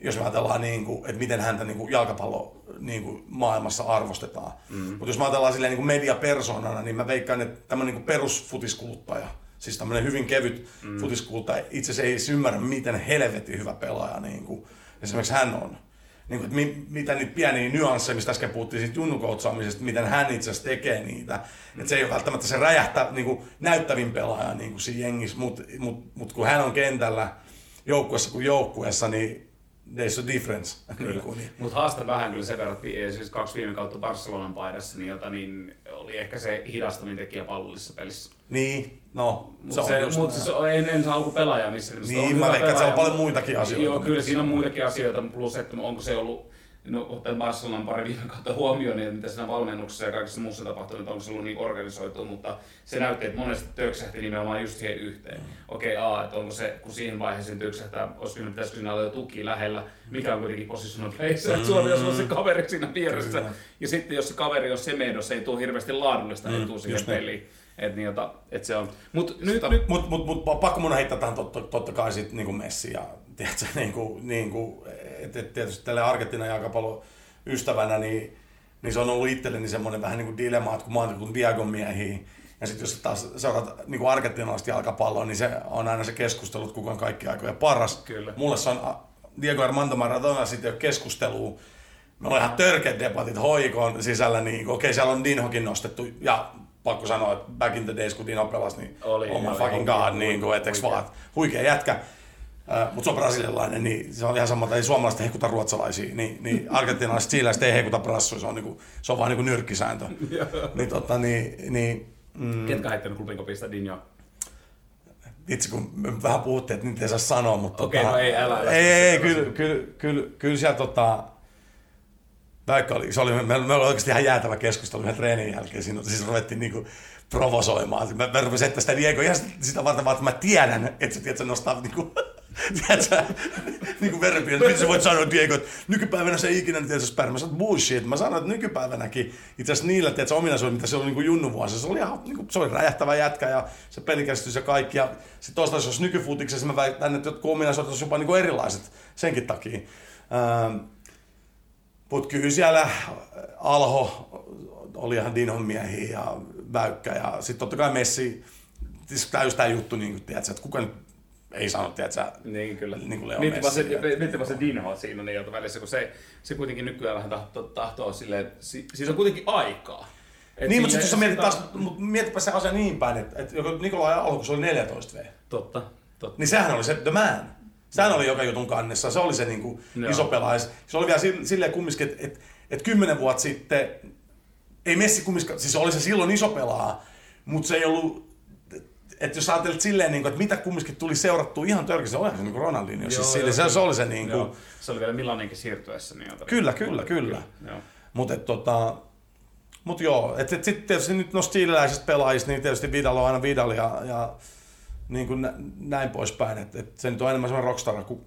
jos me ajatellaan, niin kuin, että miten häntä niin kuin jalkapallo niin kuin maailmassa arvostetaan. Mm. Mutta jos mä ajatellaan silleen niin kuin mediapersonana, niin mä veikkaan, että tämmöinen niin perusfutiskuluttaja, siis tämmöinen hyvin kevyt mm. futiskuluttaja, itse asiassa ei ymmärrä, miten helvetin hyvä pelaaja niin kuin, esimerkiksi hän on niin kuin, että mitä niitä pieniä nyansseja, mistä äsken puhuttiin siitä junnukoutsaamisesta, miten hän itse asiassa tekee niitä. Mm. Että se ei ole välttämättä se räjähtä niin kuin, näyttävin pelaaja niin kuin siinä jengissä, mutta mut, mut, kun hän on kentällä joukkuessa kuin joukkuessa, niin there's a difference. Kyllä. niin. Mutta haastan vähän kyllä sen verran, siis kaksi viime kautta Barcelonan paidassa, niin, jota, niin oli ehkä se hidastaminen tekijä pallollisessa pelissä. Niin, no, se, se on Mutta siis en, en saa alku pelaaja missä. Niin, mä veikkaan, että se on paljon muitakin asioita. Joo, kyllä siinä on muitakin asioita, plus että onko se ollut no, ottaen Barcelonan pari viime kautta huomioon, niin mitä siinä valmennuksessa ja kaikissa muussa tapahtunut, että onko se ollut niin organisoitu, mutta se näytti, että monesti töksähti nimenomaan just siihen yhteen. Mm. Okei, okay, A, että onko se, kun siihen vaiheeseen töksähtää, olisiko pitäisikö siinä olla jo tuki lähellä, mikä on kuitenkin positional place, että jos on se kaveri siinä vieressä. Ja sitten jos se kaveri on semedo, se ei tule hirveästi laadullista mm, etua siihen peliin. Et niin, jota, et se on. Mut, nyt, nyt... mut, mut, mut, pakko mun heittää tähän totta, totta kai sit niinku Messi ja tiedätkö, niinku, niinku, et, et tietysti tälle Argentiinan jalkapallon ystävänä, niin, niin se on ollut itselleni semmoinen vähän niin kuin dilemma, että kun mä oon kuin Diagon miehiä, ja sitten jos taas seuraat niin kuin argentinalaista jalkapalloa, niin se on aina se keskustelu, että kuka on kaikki aikojen paras. Kyllä. Mulle se on Diego Armando Maradona sitten jo keskustelua. Me on ihan törkeät debatit hoikon sisällä, niin okei, okay, siellä on Dinhokin nostettu, ja pakko sanoa, että back in the days, kun Dino pelasi, niin Oli, oh my oli, fucking huikea, god, niin kuin, et, eks huikea. vaan, huikea jätkä. Mutta se on brasilialainen, niin se on ihan sama, että ei suomalaiset hekuta ruotsalaisia, niin, niin argentinalaiset siiläiset ei hekuta brassuja, se on, niinku, se on vaan niinku nyrkkisääntö. niin, tota, niin, niin, mm, Ketkä heittänyt klubin kopista Dinjo? itse kun me vähän puhuttiin, että niitä ei saa sanoa, mutta... Okei, no ei, älä- älä- ei, ei, ei, älä- kyllä, kyllä, kyllä, kyllä siellä tota... Vaikka oli, se oli, meillä, meillä oli oikeasti ihan jäätävä keskustelu yhden treenin jälkeen. Siinä siis ruvettiin niinku provosoimaan. Mä, mä rupesin että sitä Diego ihan sitä varten, vaan, että mä tiedän, että se, tiedät, se nostaa niinku, tiedätkö, niinku verenpinnan. Miten sä voit sanoa Diego, että nykypäivänä se ei ikinä tiedä, se sperma. Mä sanoin, bullshit. Mä sanoin, että nykypäivänäkin itse asiassa niillä tiedätkö, ominaisuudella, mitä se oli niinku junnuvuosissa, se oli ihan niinku, se oli räjähtävä jätkä ja se pelikäsitys ja kaikki. Ja sitten toistaiseksi, jos nykyfutiksessa mä väitän, että jotkut ominaisuudet olisi jopa niinku erilaiset senkin takia. Ähm, mutta kyllä siellä Alho oli ihan Dinon miehiä ja Väykkä ja sitten totta kai Messi, siis täys tämä juttu, niin kuin, tiedätkö, että kuka nyt ei sano, tiedätkö, Niin kyllä. Niin kuin Mietipä se, mietipä se Dinho siinä niin välissä, kun se, se kuitenkin nykyään vähän tahtoo, tahtoo silleen, si, siis on kuitenkin aikaa. Et niin, mutta sitten jos sä mietit taas, mut mietipä se asia niin päin, että, että Nikolai Alho, kun se oli 14 V, Totta, totta. niin sehän oli se The Man. Sehän oli joka jutun kannessa, se oli se niin kuin Joo. iso pelaaja. Se oli vielä sille- silleen kumminkin, että et, et kymmenen vuotta sitten, ei Messi kumminkin, siis oli se silloin iso pelaaja, mutta se ei ollut, että jos ajattelet silleen, niin kuin, että mitä kumminkin tuli seurattua ihan törkeästi, olihan se niin Ronaldinho. Joo, siis joo, se, kyllä. se, oli se niin kuin, Joo. Se oli vielä Milaninkin siirtyessä. Niin jotain. Kyllä, kyllä, kyllä. Joo. Mutta tota, mut joo, että et sitten tietysti nyt noista chiililäisistä pelaajista, niin tietysti Vidal on aina Vidal ja, ja niin kuin nä, näin poispäin. Että et se nyt on enemmän semmoinen rockstara kuin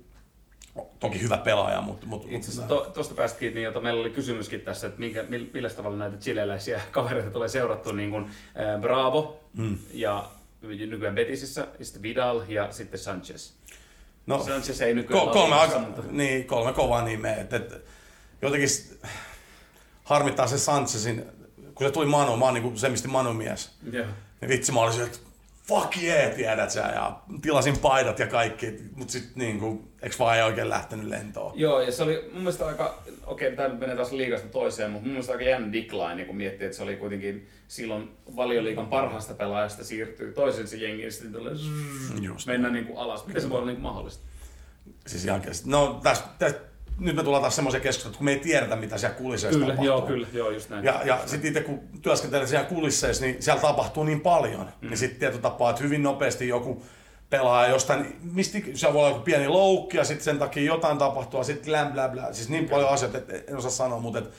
toki hyvä pelaaja, mutta... Mut, Itse asiassa to, tuosta päästä kiinni, niin, jota meillä oli kysymyskin tässä, että minkä, mil- millä tavalla näitä chileläisiä kavereita tulee seurattua, niin kuin äh, Bravo Mm. ja nykyään Betisissä, ja sitten Vidal ja sitten Sanchez. no, Sanchez ei nykyään ko, kolme, aika, mutta- niin, kolme kovaa nimeä. Et, et, jotenkin harmittaa se Sanchezin, kun se tuli Manu, mä oon niin semmisti Manu mies. Joo. Niin vitsi, mä olisin, että fuck yeah, tiedät sä, ja tilasin paidat ja kaikki, mutta sitten niinku, eks vaan ei oikein lähtenyt lentoon. Joo, ja se oli mun mielestä aika, okei, tämä nyt menee taas liigasta toiseen, mutta mun mielestä aika jännä decline, kun miettii, että se oli kuitenkin silloin valioliikan parhaasta pelaajasta siirtyy toisen se jengi, ja sitten tulee mennä niin kuin alas. Miten se voi olla niin kuin mahdollista? Siis kestä. No täs, täs, nyt me tullaan taas semmoiseen keskusteluun, kun me ei tiedetä, mitä siellä kulisseissa Kyllä, tapahtuu. joo, kyllä, joo, just näin. Ja, ja sitten itse kun työskentelee siellä kulisseissa, niin siellä tapahtuu niin paljon. Mm. Niin sitten tietyllä tapaa, että hyvin nopeasti joku pelaa jostain, mistä se voi olla joku pieni loukki ja sitten sen takia jotain tapahtuu ja sitten blä, blä, blä. Siis niin paljon asioita, että en osaa sanoa, mutta et,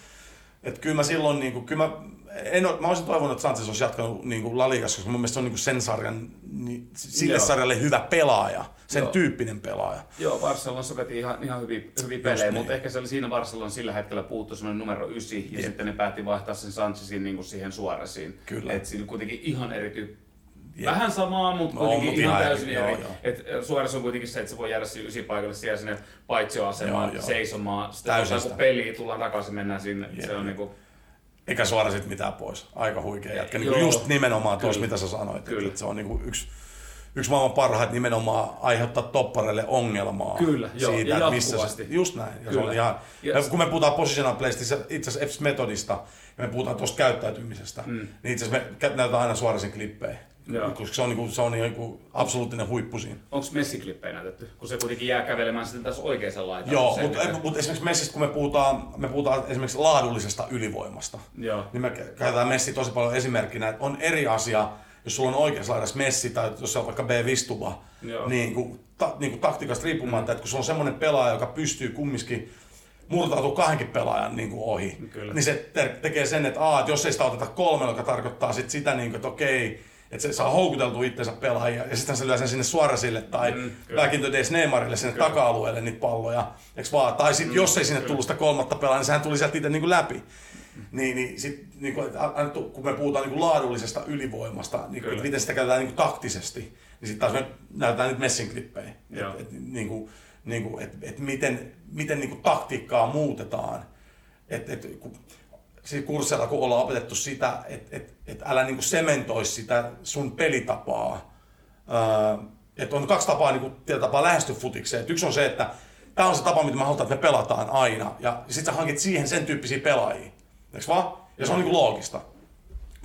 et kyllä mä silloin, niin kuin, kyllä mä, en ole, mä olisin toivonut, että Sanchez olisi jatkanut niin kuin La Ligassa, koska mun mielestä se on niin kuin sen sarjan, niin, sille Joo. sarjalle hyvä pelaaja, sen Joo. tyyppinen pelaaja. Joo, Barcelonassa veti ihan, ihan hyviä, hyviä pelejä, niin. mutta ehkä se oli siinä Barcelona sillä hetkellä puuttu semmoinen numero 9, ja Jep. sitten ne päätti vaihtaa sen Sanchezin niin kuin siihen Suaresiin. Kyllä. Et siinä kuitenkin ihan eri tyyppi. Jep. Vähän samaa, mutta No, kuitenkin mut ihan ihan täysin eri, joo, joo. Et Suarez on kuitenkin se, että se voi jäädä siinä ysi paikalle siellä sinne paitsioasemaan, Joo, joo. seisomaan. Sitten kun peliä, tullaan takaisin, mennään sinne. Jep, Se on jep. niinku, Eikä suora sit mitään pois. Aika huikea jätkä. Niin just nimenomaan tuossa, mitä sä sanoit. Kyllä. Että se on niinku yksi, yksi maailman parhaat nimenomaan aiheuttaa toppareille ongelmaa. Kyllä, joo, ja että missä. Se, just näin. Ja se Kyllä. on ihan, Ja- ja kun me puhutaan positional playsta, se itse asiassa F-metodista, ja me puhutaan tuosta käyttäytymisestä, mm. niin itse asiassa me näytetään aina suorasin klippejä. Joo. Koska se on, niinku, se on niinku absoluuttinen huippu siinä. onko Messi-klippejä näytetty? Kun se kuitenkin jää kävelemään sitten tässä oikeassa laitaan. Joo, Se- mutta mut esimerkiksi Messistä, kun me puhutaan, me puhutaan esimerkiksi laadullisesta ylivoimasta, Joo. niin me käytetään Messi tosi paljon esimerkkinä, että on eri asia, jos sulla on oikeassa laidassa Messi tai jos se on vaikka B. Vistuva, Joo. niin kuin, ta, niin kuin taktiikasta riippumatta, että kun se on semmoinen pelaaja, joka pystyy kumminkin murtautua kahdenkin pelaajan niin kuin ohi, Kyllä. niin se te- tekee sen, että, aa, että jos ei sitä oteta kolmella, joka tarkoittaa sit sitä, niin kuin, että okei, että se saa houkuteltua itsensä pelaajia ja sitten se lyö sen sinne Suorasille tai Mm, mm, kyllä. back in the days Neymarille sinne Kyllä. taka-alueelle niitä palloja, eks vaan? Tai sitten jos ei sinne tullut sitä kolmatta pelaajaa, niin sehän tuli sieltä itse niin kuin läpi. Niin, niin, sit, niin kuin, aina tu- kun me puhutaan niin kuin laadullisesta ylivoimasta, niin kuin, että miten sitä käytetään niin kuin taktisesti, niin sitten taas me näytetään nyt Messin klippejä. Et, et, niin kuin, niin kuin, et, et miten, miten niin kuin taktiikkaa muutetaan. Et, et, kun, siis kurssilla kun ollaan opetettu sitä, että et, et älä niin kuin sementoi sitä sun pelitapaa. Öö, että on kaksi tapaa, niin kuin, tapaa lähestyä futikseen. Et yksi on se, että tämä on se tapa, mitä mä haluan, että me pelataan aina. Ja sitten sä hankit siihen sen tyyppisiä pelaajia. Eikö vaan? Ja se on niin kuin loogista.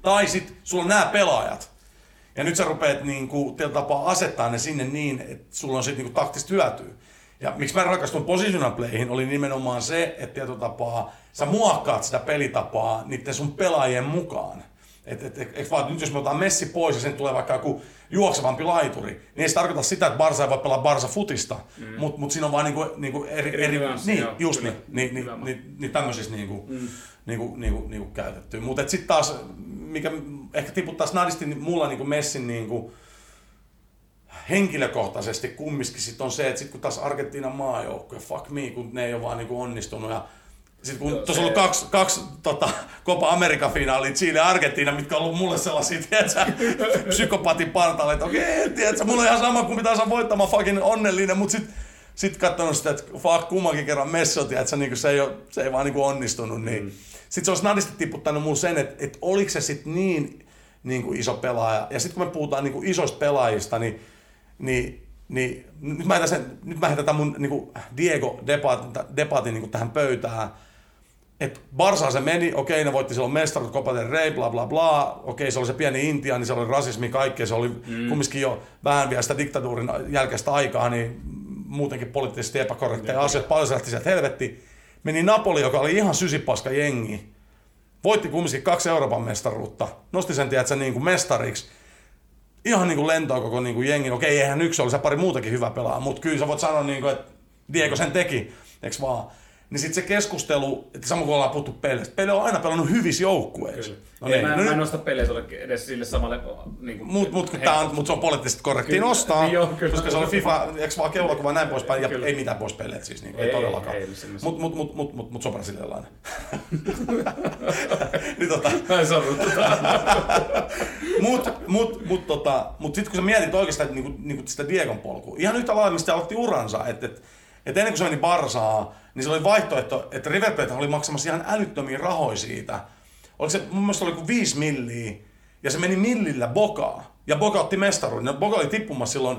Tai sit sulla on nämä pelaajat. Ja nyt sä rupeat niinku, tapaa asettaa ne sinne niin, että sulla on sit niinku taktista hyötyä. Ja miksi mä rakastun positional playhin, oli nimenomaan se, että tietyllä tapaa sä muokkaat sitä pelitapaa niiden sun pelaajien mukaan. Et, et, et, et vaan, nyt jos me otetaan Messi pois ja sen tulee vaikka joku juoksevampi laituri, niin ei se tarkoita sitä, että Barsa ei voi pelaa Barsa futista, mm. mutta mut siinä on vaan niinku, niinku eri, Eri niin, joo, just kyllä. niin, niin, niin, niin, niin tämmöisissä niinku, mm. niinku, niinku, niinku käytetty. Mutta sitten taas, mikä ehkä tiputtaa snadisti niin mulla niinku Messin niinku, henkilökohtaisesti kumminkin sit on se, että sit kun taas Argentiinan maajoukkue, fuck me, kun ne ei ole vaan niinku onnistunut ja sitten kun tuossa on ollut kaksi, kaksi tota, Copa America finaalia, Chile ja Argentiina, mitkä on ollut mulle sellaisia, tiedätkö, psykopatin partaalle, että okei, okay, tiedätkö, mulla on ihan sama kuin mitä saa voittamaan fucking onnellinen, mutta sitten sit katsonut sitä, että fuck, kummankin kerran messo, tiedätkö, niin se, ei ole, se ei vaan niin onnistunut, niin mm. sitten se olisi nadisti tiputtanut mulle sen, että, että oliko se sitten niin, niin kuin iso pelaaja, ja sitten kun me puhutaan niin kuin isoista pelaajista, niin, niin niin nyt mä heitän, sen, nyt mä heitän tämän mun niin Diego debatin, debatin niin tähän pöytään, että Barsaan se meni, okei, ne voitti silloin mestaruus, Copa del Rey, bla bla bla, okei, se oli se pieni Intia, niin se oli rasismi, kaikkea, se oli mm. kumminkin jo vähän vielä sitä diktatuurin jälkeistä aikaa, niin muutenkin poliittisesti epäkorrekteja asioita, paljon se lähti sieltä helvetti. Meni Napoli, joka oli ihan sysipaska jengi, voitti kumminkin kaksi Euroopan mestaruutta, nosti sen, tiedätkö, niin kuin mestariksi, ihan niin kuin lentoa koko niin kuin jengi. Okei, eihän yksi oli se pari muutakin hyvä pelaa, mutta kyllä sä voit sanoa, niin kuin, että Diego sen teki, eikö vaan? Niin sitten se keskustelu, että sama kuin ollaan puhuttu peleistä, pele on aina pelannut hyvissä joukkueissa. No niin, mä, no mä en nosta pelejä edes sille samalle... Niin kuin, Mut, mut, kun tää on, mut se on poliittisesti korrektia Kyllä. nostaa, Joo, kyllä. koska se oli FIFA, eikö vaan keulakuva näin poispäin, ja ei mitään pois peleet siis, niin, ei, Ei, todellakaan. ei. Mut, mut, mut, mut, mut, mut se on brasilialainen. niin tota, Mä en sanonut tota. Mut, mut, mut, tota, mut sitten kun sä mietit oikeastaan niinku, niinku sitä Diegon polkua, ihan yhtä lailla mistä aloitti uransa, että et, et ennen kuin se meni Barsaan, niin se oli vaihtoehto, että River Plate oli maksamassa ihan älyttömiä rahoja siitä. Oliko se, mun mielestä oli kuin 5 milliä, ja se meni millillä Bokaa. Ja Boka otti mestaruuden. No, Boka oli tippumassa silloin,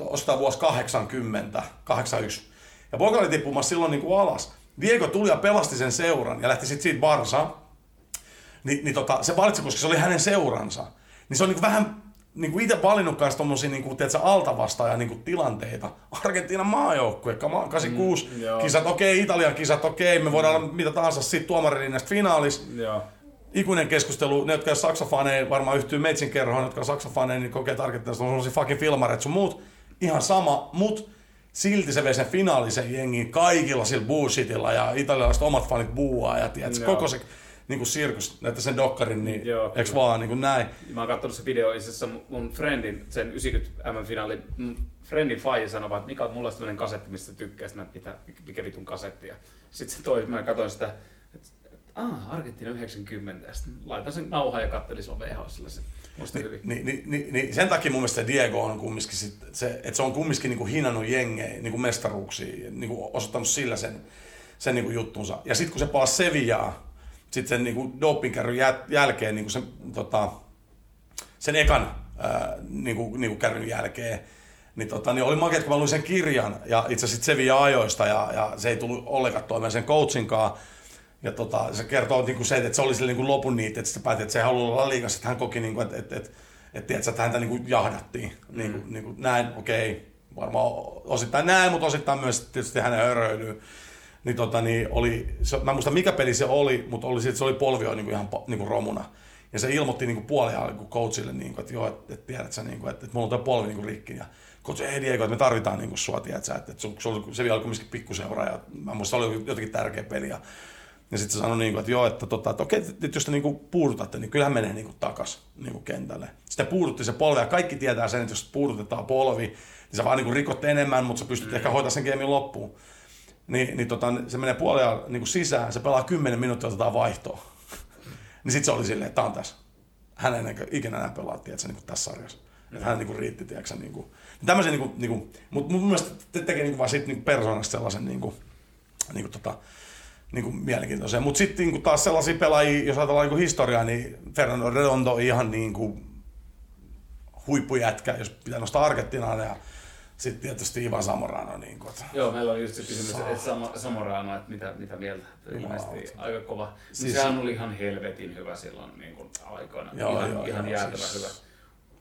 ostaa vuosi 80, 81. Ja Boka oli tippumassa silloin niin kuin alas. Diego tuli ja pelasti sen seuran ja lähti sitten siitä Barsaan niin, niin tota, se valitsi, koska se oli hänen seuransa. Niin se on niin vähän niin kuin itse valinnut kanssa tommosia niin kuin, tiedätkö, altavastaaja niin kuin tilanteita. Argentiinan maajoukkue, kama- 86 Mm, joo. kisat, okei, Italian kisat, okei, me voidaan olla mitä tahansa siitä tuomarilinnasta finaalis. Joo. Ikuinen keskustelu, ne jotka on saksafaneja, varmaan yhtyy Meitsin kerhoon, jotka on saksafaneja, niin kokee tarkoittaa, että on sellaisia fucking filmareita sun muut. Ihan sama, mut silti se vei sen finaalisen jengin kaikilla sillä bullshitilla ja italialaiset omat fanit buuaa ja tiedätkö, Joo. koko se niin kuin sirkus, näette sen dokkarin, niin Joo, eks kyllä. vaan niin kuin näin. Mä oon katsonut se video itse asiassa mun- friendin, sen 90 M-finaali, mun friendin faija sanoi että Mika, mulla on tämmönen kasetti, mistä tykkää, sitten mä mitä, mikä vitun kasetti. Ja sit se toi, mä katsoin sitä, että ah, Argentiina 90, ja sitten laitan sen nauhan ja kattelin silloin VHSllä se. Musta hyvin. Niin, niin, niin, niin, sen takia mun mielestä Diego on kumminkin, sit, se, että se on kumminkin niin kuin hinannut jengejä niin kuin mestaruuksia, niin kuin osoittanut sillä sen, sen niin kuin juttunsa. Ja sitten kun se palasi Sevillaa, sitten sen niin kuin dopingkärryn jä- jälkeen, niin kuin sen, tota, sen ekan ää, niin kuin, niin kuin kärryn jälkeen, niin, tota, niin oli makea, kun mä luin sen kirjan ja itse asiassa Sevilla ajoista ja, ja se ei tullut ollenkaan toimeen sen coachinkaan. Ja tota, se kertoo niin kuin se, että se oli sille niin kuin lopun niitä, että se päätti, että se ei halua olla liikassa, että hän koki, niin kuin, että, että, että, että, että, että häntä niin kuin jahdattiin. Niin kuin, niin kuin näin, okei, varmaan osittain näin, mutta osittain myös tietysti hänen höröilyyn. Niin, tota, niin oli, se, mä en muista mikä peli se oli, mutta oli se, että se oli polvio niin kuin ihan niin kuin romuna. Ja se ilmoitti niin kuin niin kuin coachille, niin kuin, että joo, että, että tiedät sä, niin kuin, että, että mulla on tuo polvi niin kuin rikki. Ja coach, ei Diego, että me tarvitaan niin kuin sua, tiedät sä, että, että se, se, oli, se vielä kumminkin pikkuseura ja mä muista se oli jotenkin tärkeä peli. Ja, ja sitten se sanoi, niin kuin, että joo, että, tota, että okei, että jos te niin kuin puudutatte, niin kyllähän menee niin kuin takas niin kuin kentälle. Sitten puudutti se polvi ja kaikki tietää sen, että jos puudutetaan polvi, niin sä vaan niin kuin rikot enemmän, mutta sä pystyt ehkä hoitamaan sen gamein loppuun. Niin, niin tota, se menee puolella niin kuin sisään, se pelaa 10 minuuttia, otetaan vaihtoa. niin sitten se oli silleen, että on tässä. Hän ei enää- ikinä enää pelaa, tiedätkö, niin kuin tässä sarjassa. Että hän niin kuin riitti, tiedätkö, niin kuin. Tämmöisen, niin kuin, niin kuin, mutta mun mielestä te tekee niin kuin vaan siitä niin persoonasta sellaisen niin kuin, niin kuin, tota, niin kuin mielenkiintoisen. Mutta sitten niin kuin taas sellaisia pelaajia, jos ajatellaan niin historiaa, niin Fernando Redondo on ihan niin kuin huippujätkä, jos pitää nostaa Argentinaan ja sitten tietysti Ivan Samorano. Niin kuin, Joo, meillä oli just se kysymys, että Sam- Samorano, että mitä, mitä mieltä. Ilmeisesti aika kova. Siis, Siis- sehän oli ihan helvetin hyvä silloin niin kuin aikoina. Joo, ihan joo, ihan joo, jäätävä siis- hyvä.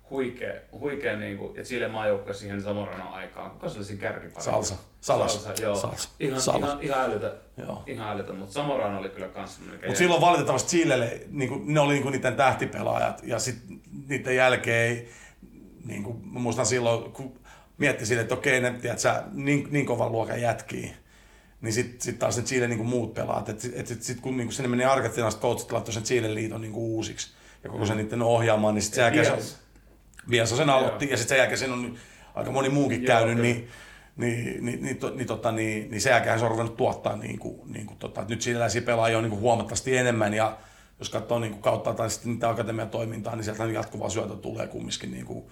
Huikea, huikea niin kuin, ja Chile maajoukkue siihen Samorano aikaan. Kuka se oli siinä kärkiparissa? Salsa. Salas. Salsa, joo. Salsa. Ihan, Salas. ihan, ihan älytä. Joo. Ihan älytä, mutta Samorano oli kyllä kans Mutta silloin valitettavasti Chilelle, niin kuin, ne oli niin kuin niiden tähtipelaajat ja sitten niiden jälkeen ei, niin kuin, mä muistan silloin, kun mietti sille, että okei, ne, tiedät, sä, niin, niin kovan luokan jätkii, niin sitten sit taas ne Chile niin muut pelaat. Että et, sit, sit, kun niin sinne meni Argentiinasta coachit laittoi sen Chilen liiton niin uusiksi ja koko sen niiden ohjaamaan, niin sitten sen jälkeen se, Bielsa sen aloitti ja sitten sen jälkeen siinä on aika moni muukin Joo, käynyt, kyllä. niin niin, niin, niin, to, niin, tota, niin, niin sen jälkeen se on ruvennut tuottaa, niin kuin, niin kuin, tota, että nyt siläisiä pelaajia on niin kuin huomattavasti enemmän ja jos katsoo niin kuin kautta tai sitten niitä akatemiatoimintaa, niin sieltä jatkuvaa syötä tulee kumminkin niin kuin,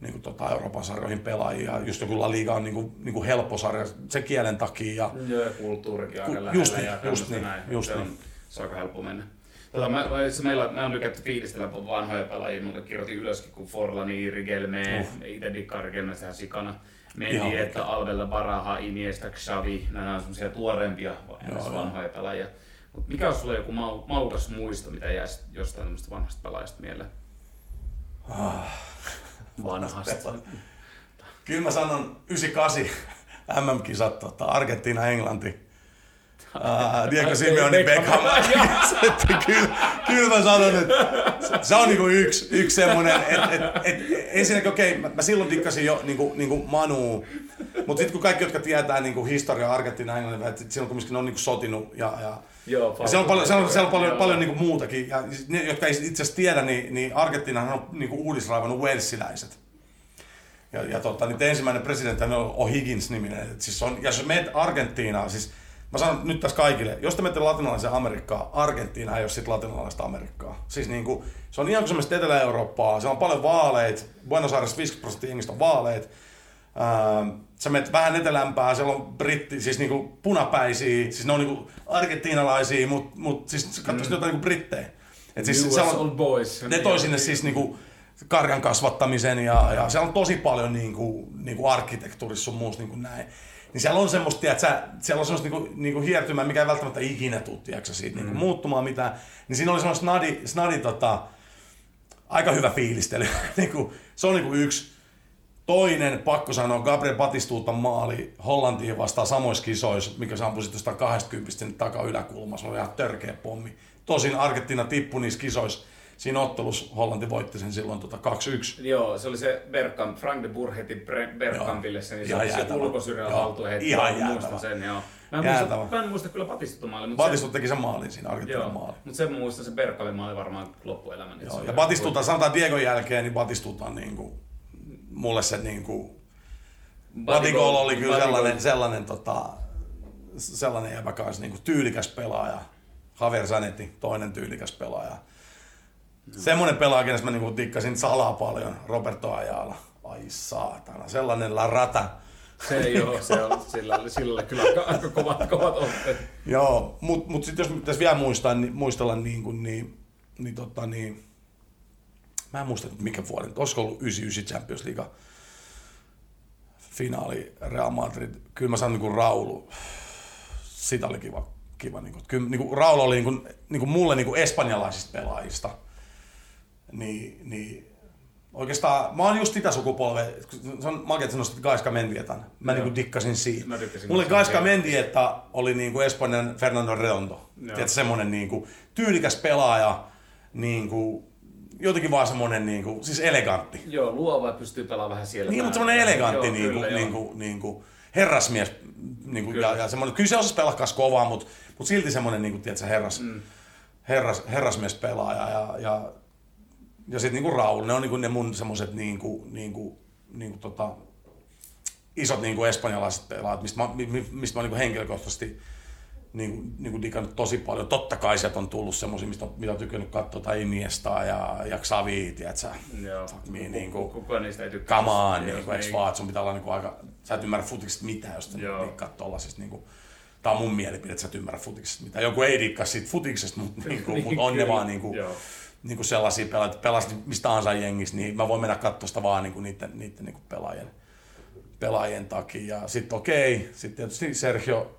niin kuin tota Euroopan sarjoihin pelaajia. Just joku La Liga on niin kuin, niin kuin helppo sarja sen kielen takia. Ja, Joo, kulttuurikin aika lähellä just niin, ja just niin, näin. just se, on, niin. se on aika helppo mennä. Tota, mä, itse meillä, mä on tykätty fiilistellä vanhoja pelaajia, mutta kirjoitin ylöskin, kun Forlani, Rigelme, uh. itse dikkaan Rigelmestä ihan sikana. Mendy, että. Albella, Baraha, Iniesta, Xavi, nämä on semmoisia tuoreempia Joo, joo. vanhoja pelaajia. Mut mikä on sulle joku mau, maukas muisto, mitä jäisi jostain tämmöistä vanhasta pelaajasta mieleen? Ah. Vanhasta. Kyllä mä sanon 98 MM-kisat, tota, Argentiina, Englanti. Uh, Diego Simeone, Beckham. Kyllä, kyllä mä sanon, että se- se on niinku yksi, yksi semmoinen, että et, et, ensinnäkin okei, okay, mä, mä, silloin dikkasin jo niinku, niinku Manu, mutta sitten kun kaikki, jotka tietää niinku historiaa Argentiina, Englannin, että silloin kumminkin ne on niinku sotinut ja, ja Joo, ja siellä on paljon, siellä on, siellä on paljon, Joo. paljon niinku muutakin. Ja ne, jotka ei itse asiassa tiedä, niin, niin Argentiinahan on niinku uudisraivannut Walesiläiset. Ja, ja tota, niin ensimmäinen presidentti on O'Higgins-niminen. Et siis on, ja jos menet Argentiinaan, siis mä sanon nyt tässä kaikille, jos te menette latinalaiseen Amerikkaan, Argentiina ei ole sitten latinalaista Amerikkaa. Siis niinku, se on ihan kuin semmoista Etelä-Eurooppaa, siellä on paljon vaaleit, Buenos Aires 50 prosenttia jengistä on vaaleet. Ähm, sä menet vähän etelämpää, siellä on britti, siis niinku punapäisiä, siis ne on niinku argentiinalaisia, mutta mut, siis katsotaan mm. jotain niinku brittejä. Et siis US on, Old Boys. ne toi sinne siis niinku karjan kasvattamisen ja, ja siellä on tosi paljon niinku, niinku arkkitehtuurissa sun muussa niinku näin. Niin siellä on semmoista, että sä, siellä on semmoista niinku, niinku hiertymää, mikä ei välttämättä ikinä tuu, tiedätkö, siitä mm. niinku muuttumaan mitään. Niin siinä oli semmoista snadi, snadi tota, aika hyvä fiilistely. niinku, se on niinku yksi. Toinen, pakko sanoa, Gabriel Batistuutan maali Hollantiin vastaan samoissa kisoissa, mikä se ampui sitten jostain 20 sinne takaa yläkulmassa. Se oli ihan törkeä pommi. Tosin Argentiina tippui niissä kisoissa. Siinä ottelussa Hollanti voitti sen silloin tota 2-1. Joo, se oli se Bergkamp, Frank de Boer heti Bre- Bergkampille sen, niin se, oli se ulkosyrjän heti. ihan jäätävä. sen, joo. Mä en, Jäätävä. muista, mä en muista kyllä Batistumaali, mutta Batistut teki sen maalin siinä, se, Argentiinan joo, maali. mutta sen mä muistan, se Bergkampin maali varmaan loppuelämän. Joo, ja Batistuta, sanotaan Diegon jälkeen, niin Batistuta on niinku, mulle se niinku, Batigol oli kyllä sellainen, sellainen, tota, sellainen jäbä kanssa, niinku tyylikäs pelaaja. Javier Zanetti, toinen tyylikäs pelaaja. Semmoinen pelaaja, kenestä mä niinku tikkasin salaa paljon, Roberto Ajala. Ai saatana, sellainen la rata. Se ei ole, se on, sillä, oli- sillä oli kyllä aika, kovat, kovat otteet. Joo, mutta mut sitten jos pitäisi vielä muistaa, niin, muistella niin, kuin, niin, niin, tota, niin mä en muista mikä vuoden, olisiko ollut 99 Champions League finaali Real Madrid. Kyllä mä sanon niin kuin Raulu, sitä oli kiva. kiva niin kuin, kyllä niin kuin Raul oli niin kuin, niin kuin mulle niin kuin espanjalaisista pelaajista. Niin, niin Oikeastaan, mä oon just sitä sukupolvea, se on makea, että nostit Gaiska Mendietan. Mä Joo. niinku dikkasin siitä. Mä Mulle Gaiska. Mendieta oli niinku Espanjan Fernando Redondo. Tiedätkö, semmonen niinku tyylikäs pelaaja, niinku, jotenkin vaan semmonen niinku, siis elegantti. Joo, luova pystyy pelaamaan vähän siellä. Niin, mutta päällä. semmonen elegantti Joo, niinku, kyllä, joo. niinku, niinku, herrasmies. Niinku, Kyllä. ja, ja semmonen, kyllä se osasi pelaa kanssa kovaa, mutta mut silti semmonen niinku, tiedätkö, herras, mm. herras, herrasmies pelaaja. Ja, ja, ja sitten niinku Raul, ne on niinku ne mun semmoset niinku, niinku, niinku tota, isot niinku espanjalaiset pelaajat, mistä mä, mi- mi- mistä mä niinku henkilökohtaisesti niinku, niinku digannut tosi paljon. Totta kai sieltä on tullut semmosia, mistä, mitä on tykännyt katsoa, tai Iniestaa ja, ja Xavi, tiedätkö? Joo, Fuck me, Ku- niinku, ku- kukaan niistä ei tykkää. come on, niinku, eikö vaan, että sun pitää olla niinku aika, sä et ymmärrä futiksesta mitään, jos Joo. dikkaat tollasista niinku, Tää on mun mielipide, että sä et ymmärrä futiksesta mitään. Joku ei dikkaa siitä futiksesta, mutta niinku, Niin, mut on ne vaan niinku, Joo. niinku sellaisia pelaajia, että pelasti mistä tahansa jengissä, niin mä voin mennä katsoa sitä vaan niinku niiden, niiden niinku pelaajien, pelaajien takia. Ja sitten okei, sitten tietysti Sergio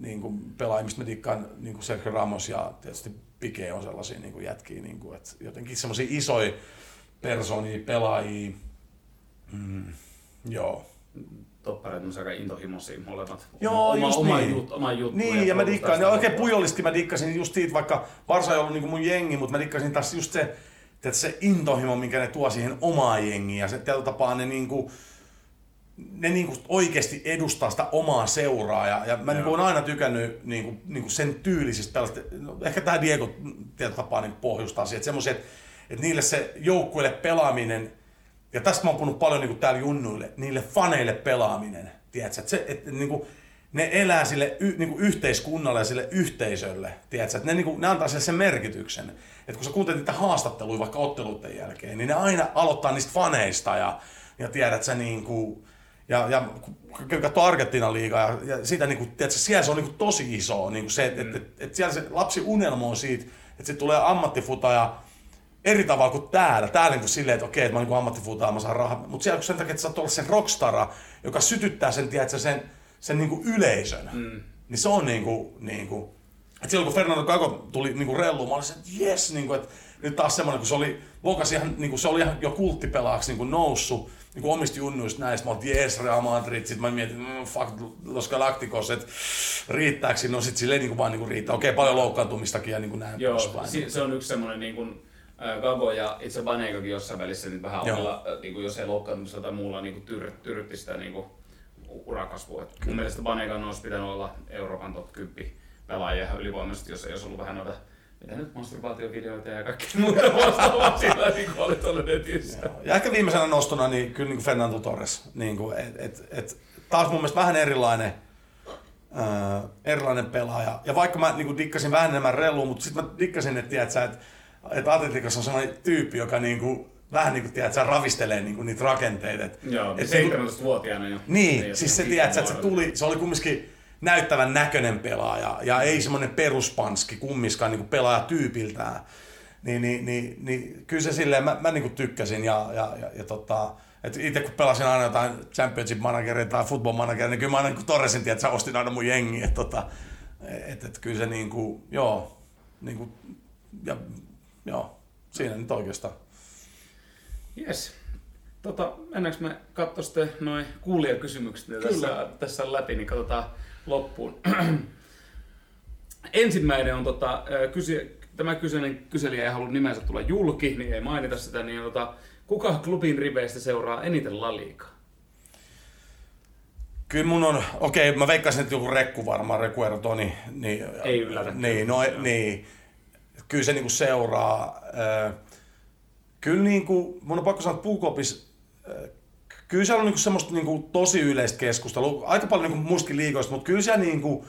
niin kuin pelaajia, mistä mä dikkaan, niin kuin Sergio Ramos ja tietysti Pike on sellaisia niin kuin jätkiä, niin kuin, että jotenkin semmoisia isoja persoonia, pelaajia. Mm, joo. Toppareet on aika intohimoisia molemmat. Joo, oma, just oma niin. Jut, oma juttu. Niin, ja mä dikkaan, ja oikein pujollisti mä dikkasin just siitä, vaikka Varsa ei ollut niin mun jengi, mutta mä dikkasin taas just se, että se intohimo, minkä ne tuo siihen omaan jengiin, ja se tietyllä tapaa ne niinku, ne niinku oikeasti edustaa sitä omaa seuraa, ja, ja mä niinku olen aina tykännyt niinku, niinku sen tyylisistä pelasta. No, ehkä tämä Diego tietyllä tapaa niin pohjustaa siihen, että semmoisia, että, että niille se joukkueelle pelaaminen, ja tästä mä oon puhunut paljon niinku täällä junnuille, niille faneille pelaaminen, tiedätkö, että, se, että niinku, ne elää sille y, niinku yhteiskunnalle ja sille yhteisölle, tiedätkö, että ne, niinku, ne antaa sille sen merkityksen. Että kun sä kuuntelet niitä haastatteluja vaikka otteluiden jälkeen, niin ne aina aloittaa niistä faneista ja, ja tiedät sä niinku, ja, ja kun katsoo Argentiinan liigaa, ja, ja siitä niinku, tiedätkö, siellä se on niinku tosi iso, niinku se, että mm. et, et, et siellä se lapsi unelmoi siitä, että se tulee ammattifutaja eri tavalla kuin täällä. Täällä niin kuin silleen, että okei, että mä oon niin ammattifutaja, mä saan rahaa. Mutta siellä sen takia, että sä oot olla sen rockstara, joka sytyttää sen, tiedätkö, sen, sen niin kuin yleisön, mm. niin se on niin kuin, niin kuin että silloin kun Fernando Cago tuli niin relluun, mä olisin, että jes, niin kuin, että nyt taas semmoinen, kun se oli, Lokas ihan, niin kuin, se oli ihan jo kulttipelaaksi niin kuin noussut, niin kuin omista junnuista näistä, mä olin, jes, Real Madrid, sit mä mietin, mm, fuck, Los Galacticos, että riittääkö no sit silleen niin kuin vaan niin kuin riittää, okei, paljon loukkaantumistakin ja niin kuin näin Joo, poispäin. si- se on yksi semmoinen niin kuin, Gabo ja itse Baneikokin jossain välissä niin vähän Joo. omalla, niin kuin jos ei loukkaantumista tai muulla niin kuin tyr, tyrrytti sitä niin kuin, urakasvua. Mun mielestä Baneikan olisi pitänyt olla Euroopan top 10 pelaajia ylivoimaisesti, jos ei olisi ollut vähän noita mitä nyt masturbaatiovideoita ja kaikki muuta vastaavaa sillä niin kuin oli tuolla netissä. Joo. Ja ehkä viimeisenä nostona, niin kyllä niin kuin Fernando Torres. Niin kuin, et, et, et, taas mun mielestä vähän erilainen, äh, erilainen pelaaja. Ja vaikka mä niin kuin dikkasin vähän enemmän relua, mutta sitten mä dikkasin, että, tiedätkö, että, että Atletikassa on sellainen tyyppi, joka niin kuin, vähän niin kuin, tiedätkö, ravistelee niin kuin niitä rakenteita. Et, Joo, et, niin kuin- 17-vuotiaana jo. niin, Ei siis se ole tiedätkö, että se tuli, se oli kumminkin näyttävän näköinen pelaaja ja ei semmoinen peruspanski kummiskaan niin pelaajatyypiltään. Niin, niin, niin, niin, kyllä se silleen, mä, mä niin kuin tykkäsin ja, ja, ja, ja tota, et itse kun pelasin aina jotain championship manageria tai football manageria, niin kyllä mä aina niin Torresin, että ostin aina mun jengi, että tota, et, et, kyllä se niin kuin, joo, niin kuin, ja, joo, siinä nyt oikeastaan. Yes. Tota, mennäänkö me katsoa sitten noin kuulijakysymykset mitä tässä, tässä on läpi, niin katsotaan loppuun. Ensimmäinen on, tota, kysy, tämä kyseinen kyselijä ei halua nimensä tulla julki, niin ei mainita sitä, niin tota, kuka klubin riveistä seuraa eniten La Ligaa? Kyllä mun on, okei, mä veikkaisin, että joku rekku varmaan, Reku Ertoni, niin, Ei yllätä. Niin, no, Joo. niin. Kyllä se niinku seuraa. Ö, Kyllä niinku, mun on pakko sanoa, että Puukopis, ö, kyllä siellä on niinku semmoista niinku tosi yleistä keskustelua, aika paljon niinku muistakin liikoista, mutta kyllä siellä niinku,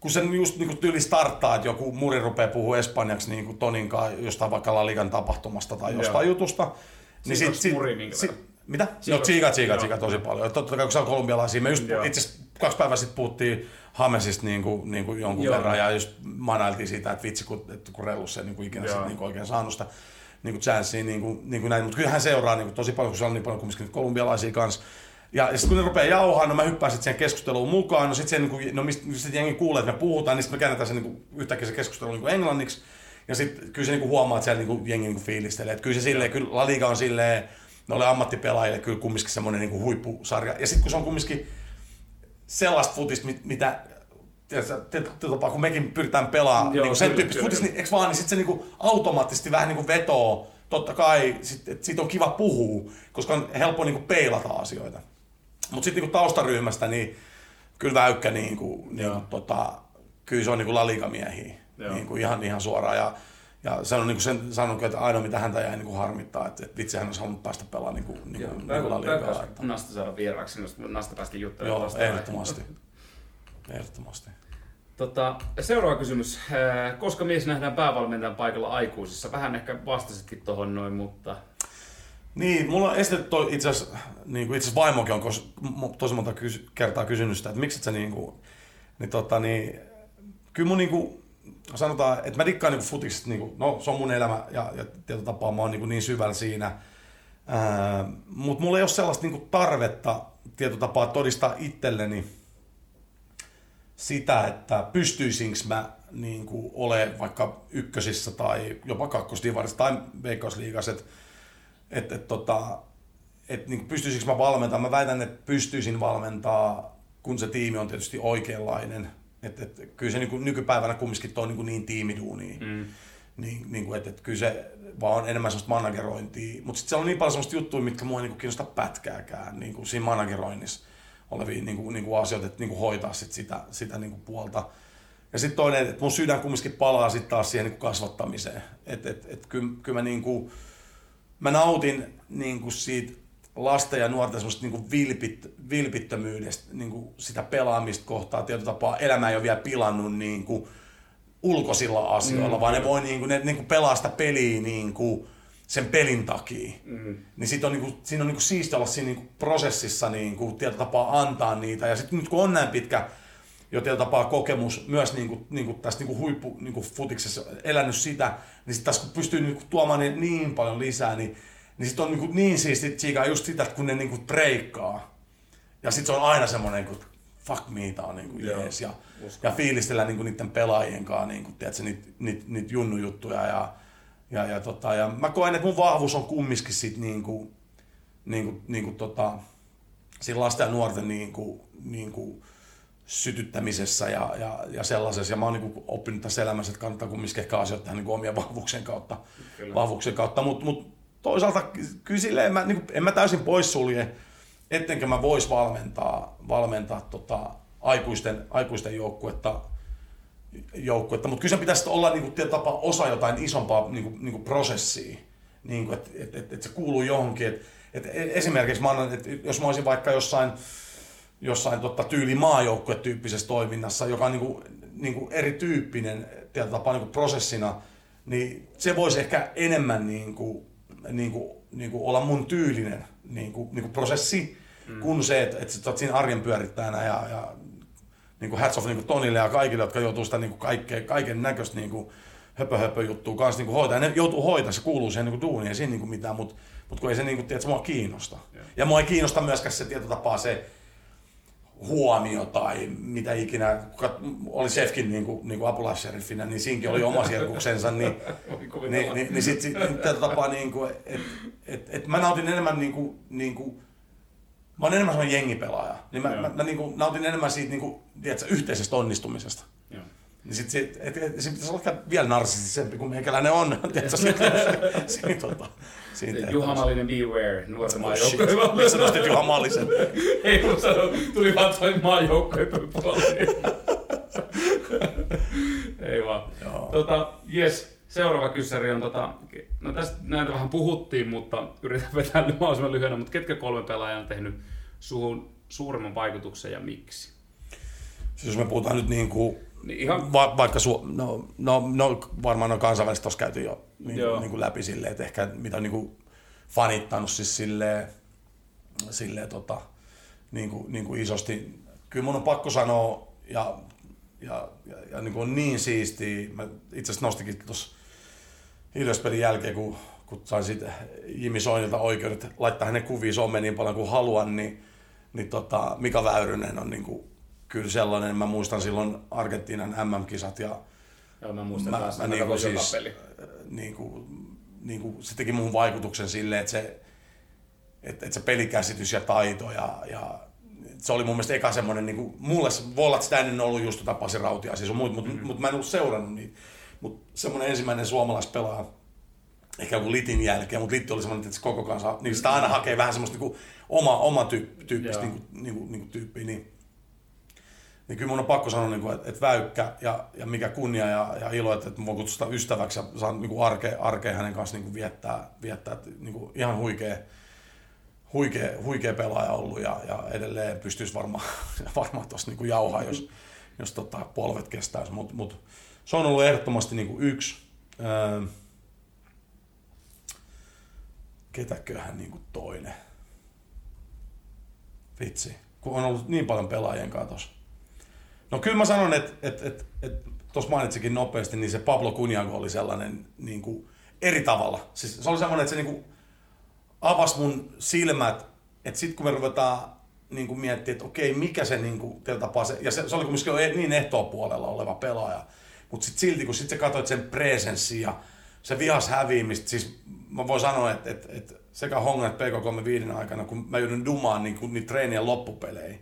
kun se just niinku tyyli starttaa, että joku muri rupeaa puhua espanjaksi niinku Tonin kanssa jostain vaikka La Ligan tapahtumasta tai jostain Joo. jutusta, niin Siinä olisi muri verran? mitä? Siinä Joo, tsiika, tsiika, Joo. tsiika tosi paljon. Totta kai kun se on kolumbialaisia. Me just Joo. itse kaksi päivää sitten puhuttiin Hamesista niin kuin, niin kuin jonkun Joo. verran ja just manailtiin siitä, että vitsi kun, että kun Relus ei niin kuin ikinä sit, niin kuin oikein saanut sitä niin kuin chanssia niin kuin, niin kuin näin. Mutta kyllä hän seuraa niin kuin, tosi paljon, kun se on niin paljon kumminkin kolumbialaisia kanssa. Ja, ja sitten kun ne rupeaa jauhaa, no mä hyppään sitten siihen keskusteluun mukaan. No sitten niin no mistä sit jengi kuulee, että me puhutaan, niin sitten me käännetään se niin kuin, yhtäkkiä se keskustelu niin kuin englanniksi. Ja sitten kyllä se niin kuin huomaa, että siellä niin kuin, jengi niin kuin fiilistelee. Että kyllä se silleen, kyllä La Liga on silleen, oli ammattipelaajille kyllä kumminkin semmoinen niin kuin huippusarja. Ja sitten kun se on kumminkin sellaista futista, mit- mitä tietyllä kun mekin pyritään pelaamaan Joo, niin sen tyyppistä futista, niin eikö vaan, niin sitten se niin kuin automaattisesti vähän niin kuin vetoo, totta kai, sit, että siitä on kiva puhua, koska on helppo niin kuin peilata asioita. Mutta sitten niin taustaryhmästä, niin kyllä Väykkä, niin kuin, niin kuin, tota, kyllä se on niin kuin lalikamiehiä, niin kuin ihan, ihan suoraan. Ja, ja se on niin kuin sen sanonut, että ainoa mitä häntä jäi niin kuin harmittaa, että, että vitsi hän olisi halunnut päästä pelaamaan niin kuin, niin kuin, niin kuin Nasta saada vieraaksi, Nasta päästiin juttelemaan Joo, ehdottomasti. Ehdottomasti. Tota, seuraava kysymys. Äh, Koska mies nähdään päävalmentajan paikalla aikuisissa? Vähän ehkä vastasitkin tuohon noin, mutta... Niin, mulla on esitetty toi itse asiassa, niin kuin itse asiassa vaimokin on kos, tosi monta kysy, kertaa kysynyt sitä, että miksi et sä niin kuin, niin tota niin, kyllä mun niin kuin, sanotaan, että mä dikkaan niin kuin futiksesta, niin kuin, no se on mun elämä ja, ja tietyllä tapaa mä oon niin, kuin niin syvällä siinä, Mutta mulla ei ole sellaista niinku tarvetta tietotapaa todistaa itselleni sitä, että pystyisinkö mä niin kuin ole vaikka ykkösissä tai jopa kakkosdivarissa tai veikkausliigassa, että et, et, tota, et, niin pystyisikö mä valmentaa. Mä väitän, että pystyisin valmentaa, kun se tiimi on tietysti oikeanlainen. Et, et, kyllä se niin kuin, nykypäivänä kumminkin on niin, kuin niin tiimiduunia. Mm. Niin, niin kuin, että, että kyllä se vaan on enemmän sellaista managerointia. Mutta sitten siellä on niin paljon sellaista juttuja, mitkä mua ei niin kiinnosta pätkääkään niin kuin siinä manageroinnissa olevia niin kuin, niin kuin asioita, että niin kuin hoitaa sit sitä, sitä niin kuin puolta. Ja sitten toinen, että mun sydän kumminkin palaa sitten taas siihen niin kasvattamiseen. Että et, et, kyllä, kyllä mä, niin kuin, mä nautin niin kuin siitä lasten ja nuorten semmoista niin vilpit, vilpittömyydestä, niin kuin sitä pelaamista kohtaa. Tietyllä tapaa elämä ei ole vielä pilannut niin kuin ulkoisilla asioilla, mm. vaan ne voi niin kuin, ne, niin kuin pelaa sitä peliä niin kuin, sen pelin takia. Mm. Niin sit on niinku, siinä on niinku siistiä olla siinä niinku prosessissa niinku, tietyllä tapaa antaa niitä. Ja sitten nyt kun on näin pitkä jo tietyllä tapaa kokemus myös niinku, niinku tästä niinku huippu niinku futiksessa elänyt sitä, niin sitten taas kun pystyy niinku tuomaan niin, niin paljon lisää, niin, niin sitten on niinku niin siistiä tsiikaa just sitä, kun ne niinku breikkaa. Ja sitten se on aina semmoinen, kuin fuck me, tää on niinku jees. Ja, ja fiilistellä niinku niiden pelaajien kanssa niinku, tiedätkö, niitä niit, niit junnujuttuja ja ja, ja, tota, ja mä koen, että mun vahvuus on kumminkin sit niinku, niinku, niinku tota, siinä lasten ja nuorten niinku, niinku sytyttämisessä ja, ja, ja sellaisessa. Ja mä oon niinku oppinut tässä elämässä, että kannattaa kumminkin ehkä asioita tehdä niinku omia vahvuuksien kautta. Vahvuuksien kautta. Mutta mut toisaalta kyllä silleen, mä, niinku, en mä täysin poissulje, ettenkö mä vois valmentaa, valmentaa tota, aikuisten, aikuisten joukkuetta joukkuetta, mutta kyllä se pitäisi olla niin kuin, tapa osa jotain isompaa niin kuin, niin kuin prosessia, niin kuin, että, että, että, että se kuuluu johonkin. Että, että esimerkiksi mä annan, että jos mä olisin vaikka jossain, jossain totta, tyyli maajoukkue-tyyppisessä toiminnassa, joka on niin kuin, niin kuin erityyppinen tapaa niin kuin prosessina, niin se voisi ehkä enemmän niin kuin, niin kuin, niin kuin olla mun tyylinen niin kuin, niin kuin prosessi, mm. kuin se, että, että sä oot siinä arjen pyörittäjänä ja, ja niin kuin hats off niin kuin Tonille ja kaikille, jotka joutuu sitä niin kuin kaikkea, kaiken näköistä niin kuin höpö, höpö juttua kanssa niin kuin hoitaa. ne joutuu hoitaa, se kuuluu siihen niin kuin duuniin, ei siinä niin kuin mitään, mutta mut kun ei se niin kuin, tiedät, mua kiinnosta. Yeah. Ja mua ei kiinnosta myöskään se tietotapaa se huomio tai mitä ikinä, kuka oli Sefkin niin kuin, niin kuin apulaisseriffinä, niin siinkin oli oma sirkuksensa, niin, niin, niin, niin sitten sit, sit, tapaa, niin kuin, että et, et mä nautin enemmän niin kuin, niin kuin Mä oon enemmän sellainen jengipelaaja. Niin mä, mä, mä niin kuin nautin enemmän siitä niin kuin, tiedätkö, yhteisestä onnistumisesta. Joo. Niin sit, sit, et, et, se pitäisi olla vielä narsistisempi kuin meikäläinen on. Tiedätkö, se, se, tota, siitä Juha Mallinen Beware, nuorten oh, maajoukkojen Miksi sä nostit Juha Mallisen? Ei kun sano, tuli vaan toi maajoukkojen Ei vaan. Joo. Tota, yes, seuraava kyssäri on, tota, no tästä näitä vähän puhuttiin, mutta yritän vetää mahdollisimman lyhyenä, mutta ketkä kolme pelaajaa on tehnyt suhun suuremman vaikutuksen ja miksi? Siis jos me puhutaan nyt niin kuin, niin ihan... va- vaikka su- no, no, no, varmaan on kansainvälisesti tuossa käyty jo niin, niin kuin läpi silleen, että ehkä mitä on niin kuin fanittanut siis silleen, silleen tota, niin kuin, niin kuin isosti. Kyllä mun on pakko sanoa, ja, ja, ja, ja niin kuin on niin siistiä, mä itse asiassa nostikin tuossa Ilves-pelin jälkeen, kun, kun sain siitä Jimi Soinilta oikeudet laittaa hänen kuviin someen niin paljon kuin haluan, niin, niin tota, Mika Väyrynen on niin kuin, kyllä sellainen, mä muistan silloin Argentiinan MM-kisat ja Joo, mä muistan mä, taas, mä, niin kuin siis, peli. Niin kuin, niin kuin, se teki mun vaikutuksen silleen, että se, että, että se pelikäsitys ja taito ja, ja se oli mun mielestä eka semmoinen, niin kuin, mulle voi olla, että sitä ennen ollut just tota Pasi Rautia, siis mutta mut, mm-hmm. mut mä en ollut seurannut niitä. Mutta semmoinen ensimmäinen suomalaispelaaja, ehkä joku Litin jälkeen, mutta Litti oli semmoinen, että se koko kansa, niin sitä aina hakee vähän semmoista niin oma, oma tyyppi, tyyppistä niin kuin, niin kuin, niin kuin tyyppiä. Niin, niin kyllä mun on pakko sanoa, niin kuin, että, että väykkä ja, ja mikä kunnia ja, ja ilo, että, että mä voin kutsua ystäväksi ja saan niin kuin arkea, arkea hänen kanssa niin kuin viettää, viettää että, niin kuin ihan huikea, huikea, huikea pelaaja ollut ja, ja edelleen pystyisi varmaan varmaan tuossa niin jauhaa, jos, jos tota, polvet kestäisi, mutta mut, se on ollut ehdottomasti niin kuin yksi. Öö, ketäköhän niin kuin toinen? Vitsi, kun on ollut niin paljon pelaajien kanssa No kyllä mä sanon, että et, et, et, tuossa mainitsikin nopeasti, niin se Pablo Cunhago oli sellainen niin kuin eri tavalla. Siis se oli semmoinen, että se niin kuin, avasi mun silmät, että sitten kun me ruvetaan niin kuin miettiä, että okei, mikä se niin kuin, tapaa se, ja se, se oli kumminkin niin ehtoa puolella oleva pelaaja, mutta sitten silti, kun sit sä katsoit sen presenssi ja se vihas häviämistä, siis mä voin sanoa, että, että, että sekä Hongan että PK3 viiden aikana, kun mä joudun dumaan niin kuin, niitä treenien loppupelejä,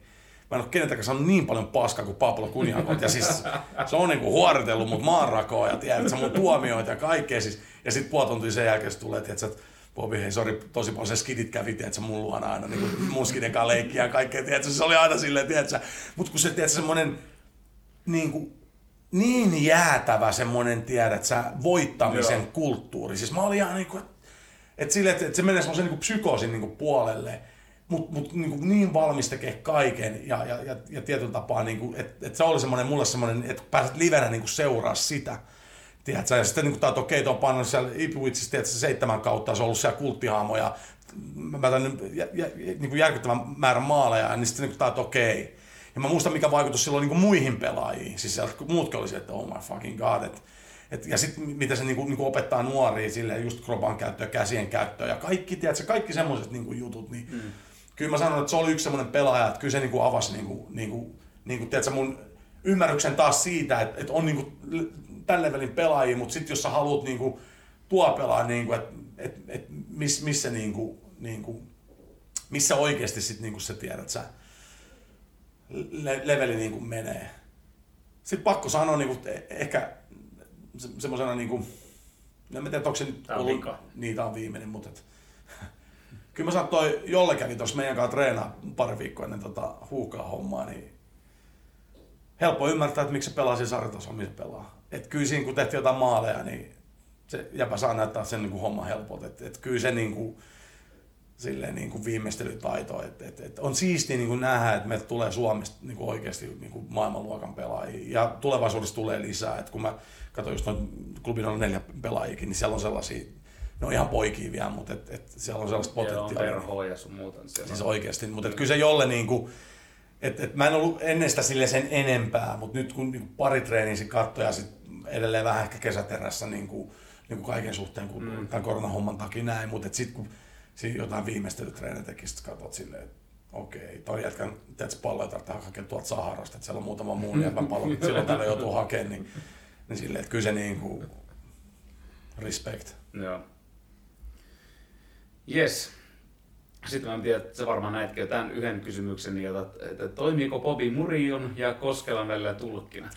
mä en ole keneltäkään saanut niin paljon paskaa kuin Pablo Kunjakot. Ja siis se on niinku huoritellut mut maanrakoa ja tiedät, mun tuomioita ja kaikkea. Siis, ja sitten puoli tuntia sen jälkeen se tulee, että Bobi, hei, sori, tosi paljon se skidit kävi, tiedätkö, mun luona aina, niin kuin mun skiden kanssa leikkiä ja kaikkea, tiedätkö, se oli aina silleen, tiedätkö, mutta kun se, tiedätkö, semmoinen niin kuin, niin jäätävä semmoinen, tiedät sä, voittamisen Joo. kulttuuri. Siis mä olin ihan niin kuin, että, sille, että, että se menee semmoisen niin psykoosin niin kuin puolelle, mutta mut, niin, niin valmis tekee kaiken ja, ja, ja, ja tietyllä tapaa, niin kuin, että, että se oli semmoinen, mulle semmoinen, että pääset livenä niin kuin seuraa sitä. Tiedätkö? Ja sitten niin kun okei, on pannut siellä Ipswichissa tiedätkö, seitsemän kautta, se on ollut siellä kulttihaamoja, mä tämän jä, jä, niin kuin järkyttävän määrän maaleja, niin sitten niin että okei. Ja mä muistan, mikä vaikutus silloin niin muihin pelaajiin. Siis muutkin oli se, että oh my fucking god. Et, et, ja sitten miten se niin kuin, niin kuin opettaa nuoria sille just kropan käyttöä, käsien käyttöä ja kaikki, tiedätkö, kaikki semmoiset niin jutut. Niin, mm. Kyllä mä sanon, että se oli yksi semmoinen pelaaja, että kyllä se niin kuin avasi niin kuin, niin kuin, niin kuin, tiedätkö, mun ymmärryksen taas siitä, että, että on niin kuin tämän levelin pelaajia, mutta sitten jos sä haluat niinku tuo pelaa, niinku, että et, et miss, missä, niinku, niinku, missä oikeasti sit niinku sä tiedät, sä le, leveli niinku menee. Sitten pakko sanoa niinku, e, ehkä se, semmoisena, niinku, en tiedä, onko se nyt ollut, niin, on viimeinen, mutta et, kyllä mä sanon, toi Jolle kävi tuossa meidän kanssa treenaa pari viikkoa ennen tota huukaa hommaa, niin helppo ymmärtää, että miksi se pelaa siinä sarjatasolla, missä pelaa että kyllä siinä kun tehtiin jotain maaleja, niin se jäpä saa näyttää sen niin kuin homma helpot. Että et kyllä se niin kuin, silleen niin kuin viimeistelytaito. Et, et, et on siistiä niin kuin nähdä, että meiltä tulee Suomesta niin kuin oikeasti niin kuin maailmanluokan pelaajia. Ja tulevaisuudessa tulee lisää. Et kun mä katsoin just noin klubin on neljä pelaajikin, niin siellä on sellaisia ne on ihan poikia vielä, mutta et, et siellä on sellaista potentiaalia. Joo, on ja sun muuta. Siis oikeasti, mutta et kyllä se jolle niin kuin, et, et mä en ollut ennen sitä sille sen enempää, mutta nyt kun niin pari treeniä katsoi ja sit edelleen vähän ehkä kesäterässä niin kuin, niin kuin kaiken suhteen kuin mm. tämän koronahomman takia näin, mutta sitten kun siinä jotain viimeistelytreenejä teki, sitten katsot silleen, että okei, toi jätkän, teet palloja tarvitsee hakea tuolta Saharasta, että siellä on muutama muun jäbän pallo, mutta silloin täällä joutuu hakemaan, niin, niin silleen, että kyllä se niin kuin, respect. Joo. Yes. Sitten mä en tiedä, että sä varmaan näitkin jo tämän yhden kysymyksen, että, että toimiiko Bobby Murion ja Koskelan välillä tulkkina?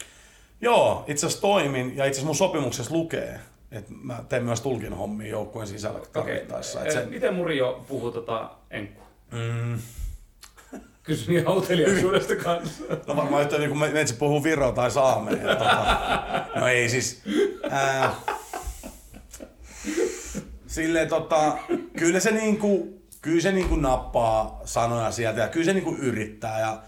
Joo, itse asiassa toimin ja itse asiassa mun sopimuksessa lukee, että mä teen myös tulkin hommia joukkueen sisällä tarvittaessa. Okay. Se... Miten Murio puhuu tota enkkua? Mm. Kysyn ihan uteliaisuudesta kanssa. No varmaan yhtä niin kuin me, me puhuu viroa tai saamea. Tota, no ei siis. Ää, silleen tota, kyllä se niinku, kyllä se niinku nappaa sanoja sieltä ja kyllä se niinku yrittää ja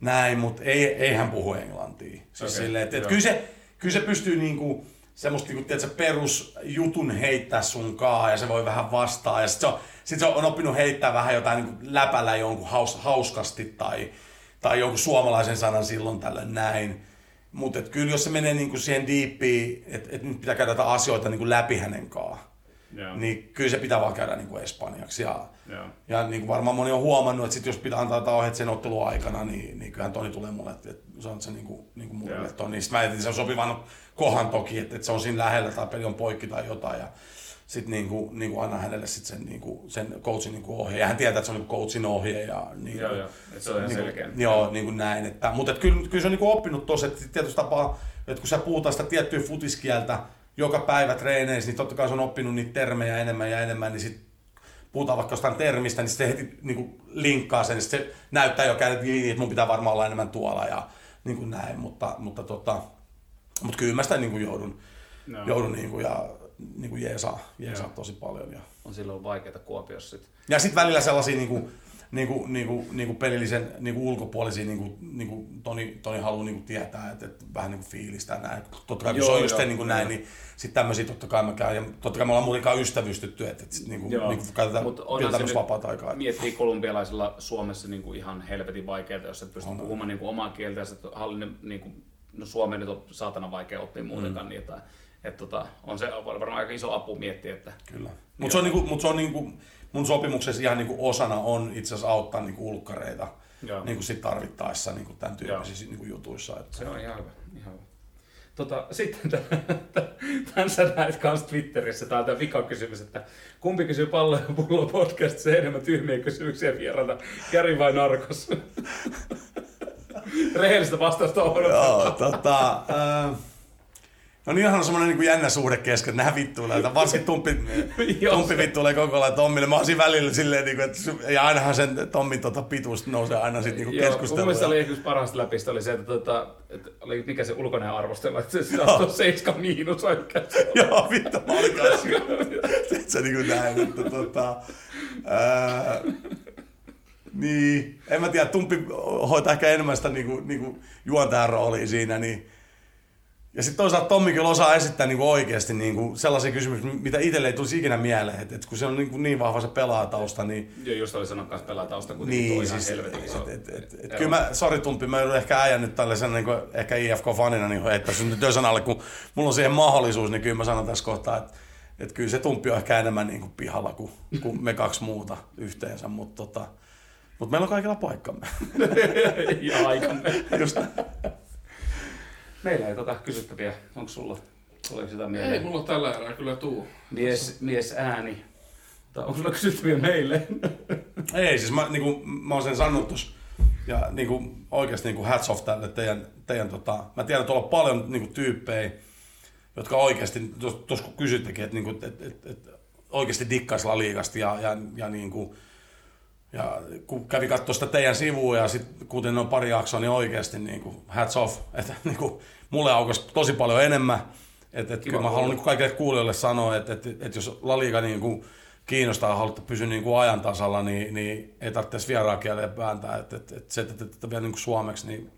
näin, mutta ei, ei hän puhu englantia. Siis okay, silleen, että, että kyllä, se, kyllä se pystyy niinku, semmoista niinku, tiedätkö, perusjutun heittää sun kaa ja se voi vähän vastaa. Ja sitten se, on, sit se on oppinut heittää vähän jotain niinku läpällä jonkun haus, hauskasti tai, tai jonkun suomalaisen sanan silloin tällöin näin. Mutta kyllä jos se menee niinku siihen diippiin, että et nyt pitää käydä asioita niinku läpi hänen kanssaan, yeah. niin kyllä se pitää vaan käydä niinku espanjaksi. Ja, yeah. ja niin kuin varmaan moni on huomannut, että sit jos pitää antaa ohjeet sen ottelun aikana, niin, niin kyllähän Toni tulee mulle, että, että sanot se niin kuin, niin kuin mulle, yeah. Toni. Sitten mä että se on sopivan kohan toki, että, että se on siinä lähellä tai peli on poikki tai jotain. Ja, sitten niin kuin, niin kuin anna hänelle sit sen, niin kuin, sen coachin niin kuin ohje. Ja hän tietää, että se on niin coachin ohje. Ja, niin, joo, joo. Että se on ihan niin selkeä. Joo, niin kuin näin. Että, mutta että kyllä, kyllä se on niin kuin oppinut tuossa, että tietysti tapaa, että kun sä puhutaan sitä tiettyä futiskieltä, joka päivä treeneissä, niin totta kai se on oppinut niitä termejä enemmän ja enemmän, niin sitten puhutaan vaikka jostain termistä, niin se heti niin kuin linkkaa sen, niin se näyttää jo kädet, että mun pitää varmaan olla enemmän tuolla ja niin kuin näin, mutta, mutta, tota, mutta kyllä mä sitä niin kuin joudun, no. joudun niin kuin, ja niin kuin jeesaa, jeesaa tosi paljon. Ja. On silloin vaikeaa Kuopiossa sitten. Ja sitten välillä sellaisia niin kuin, niin kuin, niin kuin, niin kuin pelillisen niin kuin ulkopuolisia, niin kuin, niin kuin Toni, Toni haluaa niin kuin tietää, että, että vähän niin kuin fiilistä näin. Totta kai kun se on just niin kuin näin, niin sitten tämmöisiä totta kai mä käyn. Ja totta kai me ollaan muutenkaan ystävystytty, että, että niin kuin, niin kuin käytetään vielä tämmöistä vapaata aikaa. Miettii kolumbialaisilla Suomessa niin kuin ihan helvetin vaikeaa, jos et pysty puhumaan niin kuin omaa kieltä ja sitten hallin, niin kuin, no Suomeen nyt on saatana vaikea oppia muutenkaan mm. niin, että Et tota, on se varmaan aika iso apu miettiä, että Kyllä. Mutta se on, niinku, mut se on niinku, mun sopimuksessa ihan niinku osana on itse asiassa auttaa niinku ulkkareita Joo. niinku sit tarvittaessa niinku tämän tyyppisissä niinku jutuissa. Että. se on ihan hyvä. Ihan hyvä. Tota, sitten tämän sä näet kans Twitterissä, tää on tää vikakysymys, että kumpi kysyy pallo ja pullo podcastissa enemmän tyhmiä kysymyksiä vierailta, Käri vai Narkos? Rehellistä vastausta on Joo, tota, äh, No niin ihan semmoinen niin jännä suhde kesken, että nämä vittuilee. Varsinkin Tumppi, Tumppi se- vittuilee koko ajan Tommille. Mä oon siinä välillä silleen, niin kuin, että, ja ainahan sen Tommin tota, pituus nousee aina sitten niin Joo, mun keskusteluun. mielestä oli yksi parhaista läpistä oli se, että, tota, että oli, mikä se ulkoinen arvostelu, että se on 7 miinus oikein. Joo, vittu, mä olin kanssa. Teet sä niin kuin näin, että tota... Ää, niin, en mä tiedä, Tumppi hoitaa ehkä enemmän sitä niin kuin, niin kuin juontajan roolia siinä, niin ja sitten toisaalta Tommi kyllä osaa esittää niinku oikeasti niinku sellaisia kysymyksiä, mitä itselle ei tulisi ikinä mieleen. Et, et kun se on niinku niin vahva se pelaatausta, niin Joo, just oli sanonut kanssa pelaa tausta, kuitenkin niin, tuo ihan siis, helvetin iso. et, et, et, et, kyllä mä, sori Tumpi, mä joudun ehkä äijän nyt tällaisen niin kuin, ehkä IFK-fanina niin heittää sun nyt tösän alle, kun mulla on siihen mahdollisuus, niin kyllä mä sanon tässä kohtaa, että et kyllä se Tumpi on ehkä enemmän niin kuin pihalla kuin, kuin me kaksi muuta yhteensä, mutta tota, mut meillä on kaikilla paikkamme. ja aikamme. Just. Meillä ei tota kysyttäviä. Onko sulla? Oliko sitä mieleen? Ei mulla tällä erää kyllä tuu. Mies, mies ääni. Tai onko sulla kysyttäviä meille? Ei, siis mä, niin kuin, mä oon sen sanonut tuossa, ja niin kuin, oikeasti niin kuin hats off tälle teidän, teidän tota, mä tiedän, että tuolla on paljon niin kuin, tyyppejä, jotka oikeasti, tuossa kun kysyttekin, että, niin kuin, että, että, että oikeasti dikkaisi La Ligasta ja, ja, ja niin kuin, ja kun kävi katsoa sitä teidän sivua ja sitten kuten on pari jaksoa, niin oikeasti niin kuin, hats off. Että niin kuin, mulle aukosi tosi paljon enemmän. Että, että kyllä mä haluan niin kuin kaikille kuulijoille sanoa, että, että, että jos La Liga niin kuin, kiinnostaa ja haluatte pysyä niin kuin ajan tasalla, niin, niin ei tarvitse edes vieraan kieleen vääntää. Että, että, että se, että, että, että vielä niin kuin suomeksi, niin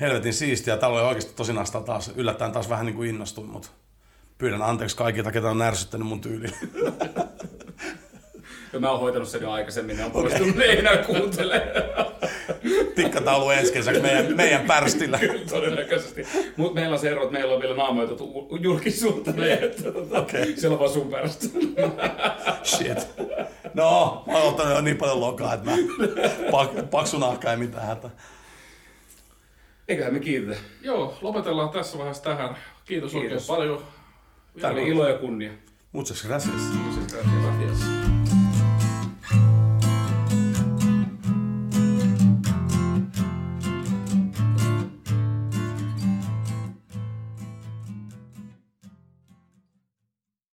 helvetin siistiä. Täällä oli oikeasti tosi nastaa taas. Yllättäen taas vähän niin kuin innostuin, mutta pyydän anteeksi kaikilta, ketä on ärsyttänyt mun tyyliin. Ja mä oon hoitanut sen jo aikaisemmin, ne on poistunut, ne ei enää kuuntele. Tikkataulu ensi kesäksi meidän, meidän pärstillä. Kyllä, todennäköisesti. Mutta meillä on se ero, että meillä on vielä naamoitettu niin että tota, Okei. siellä on vaan sun perästä. Shit. No, mä oon ottanut jo niin paljon lokaa, että mä pak, paksu nahka ei mitään hätää. Eiköhän me kiitetä. Joo, lopetellaan tässä vaiheessa tähän. Kiitos, Kiitos. oikein paljon. Tämä oli ilo ja kunnia. Muchas gracias. Gracias.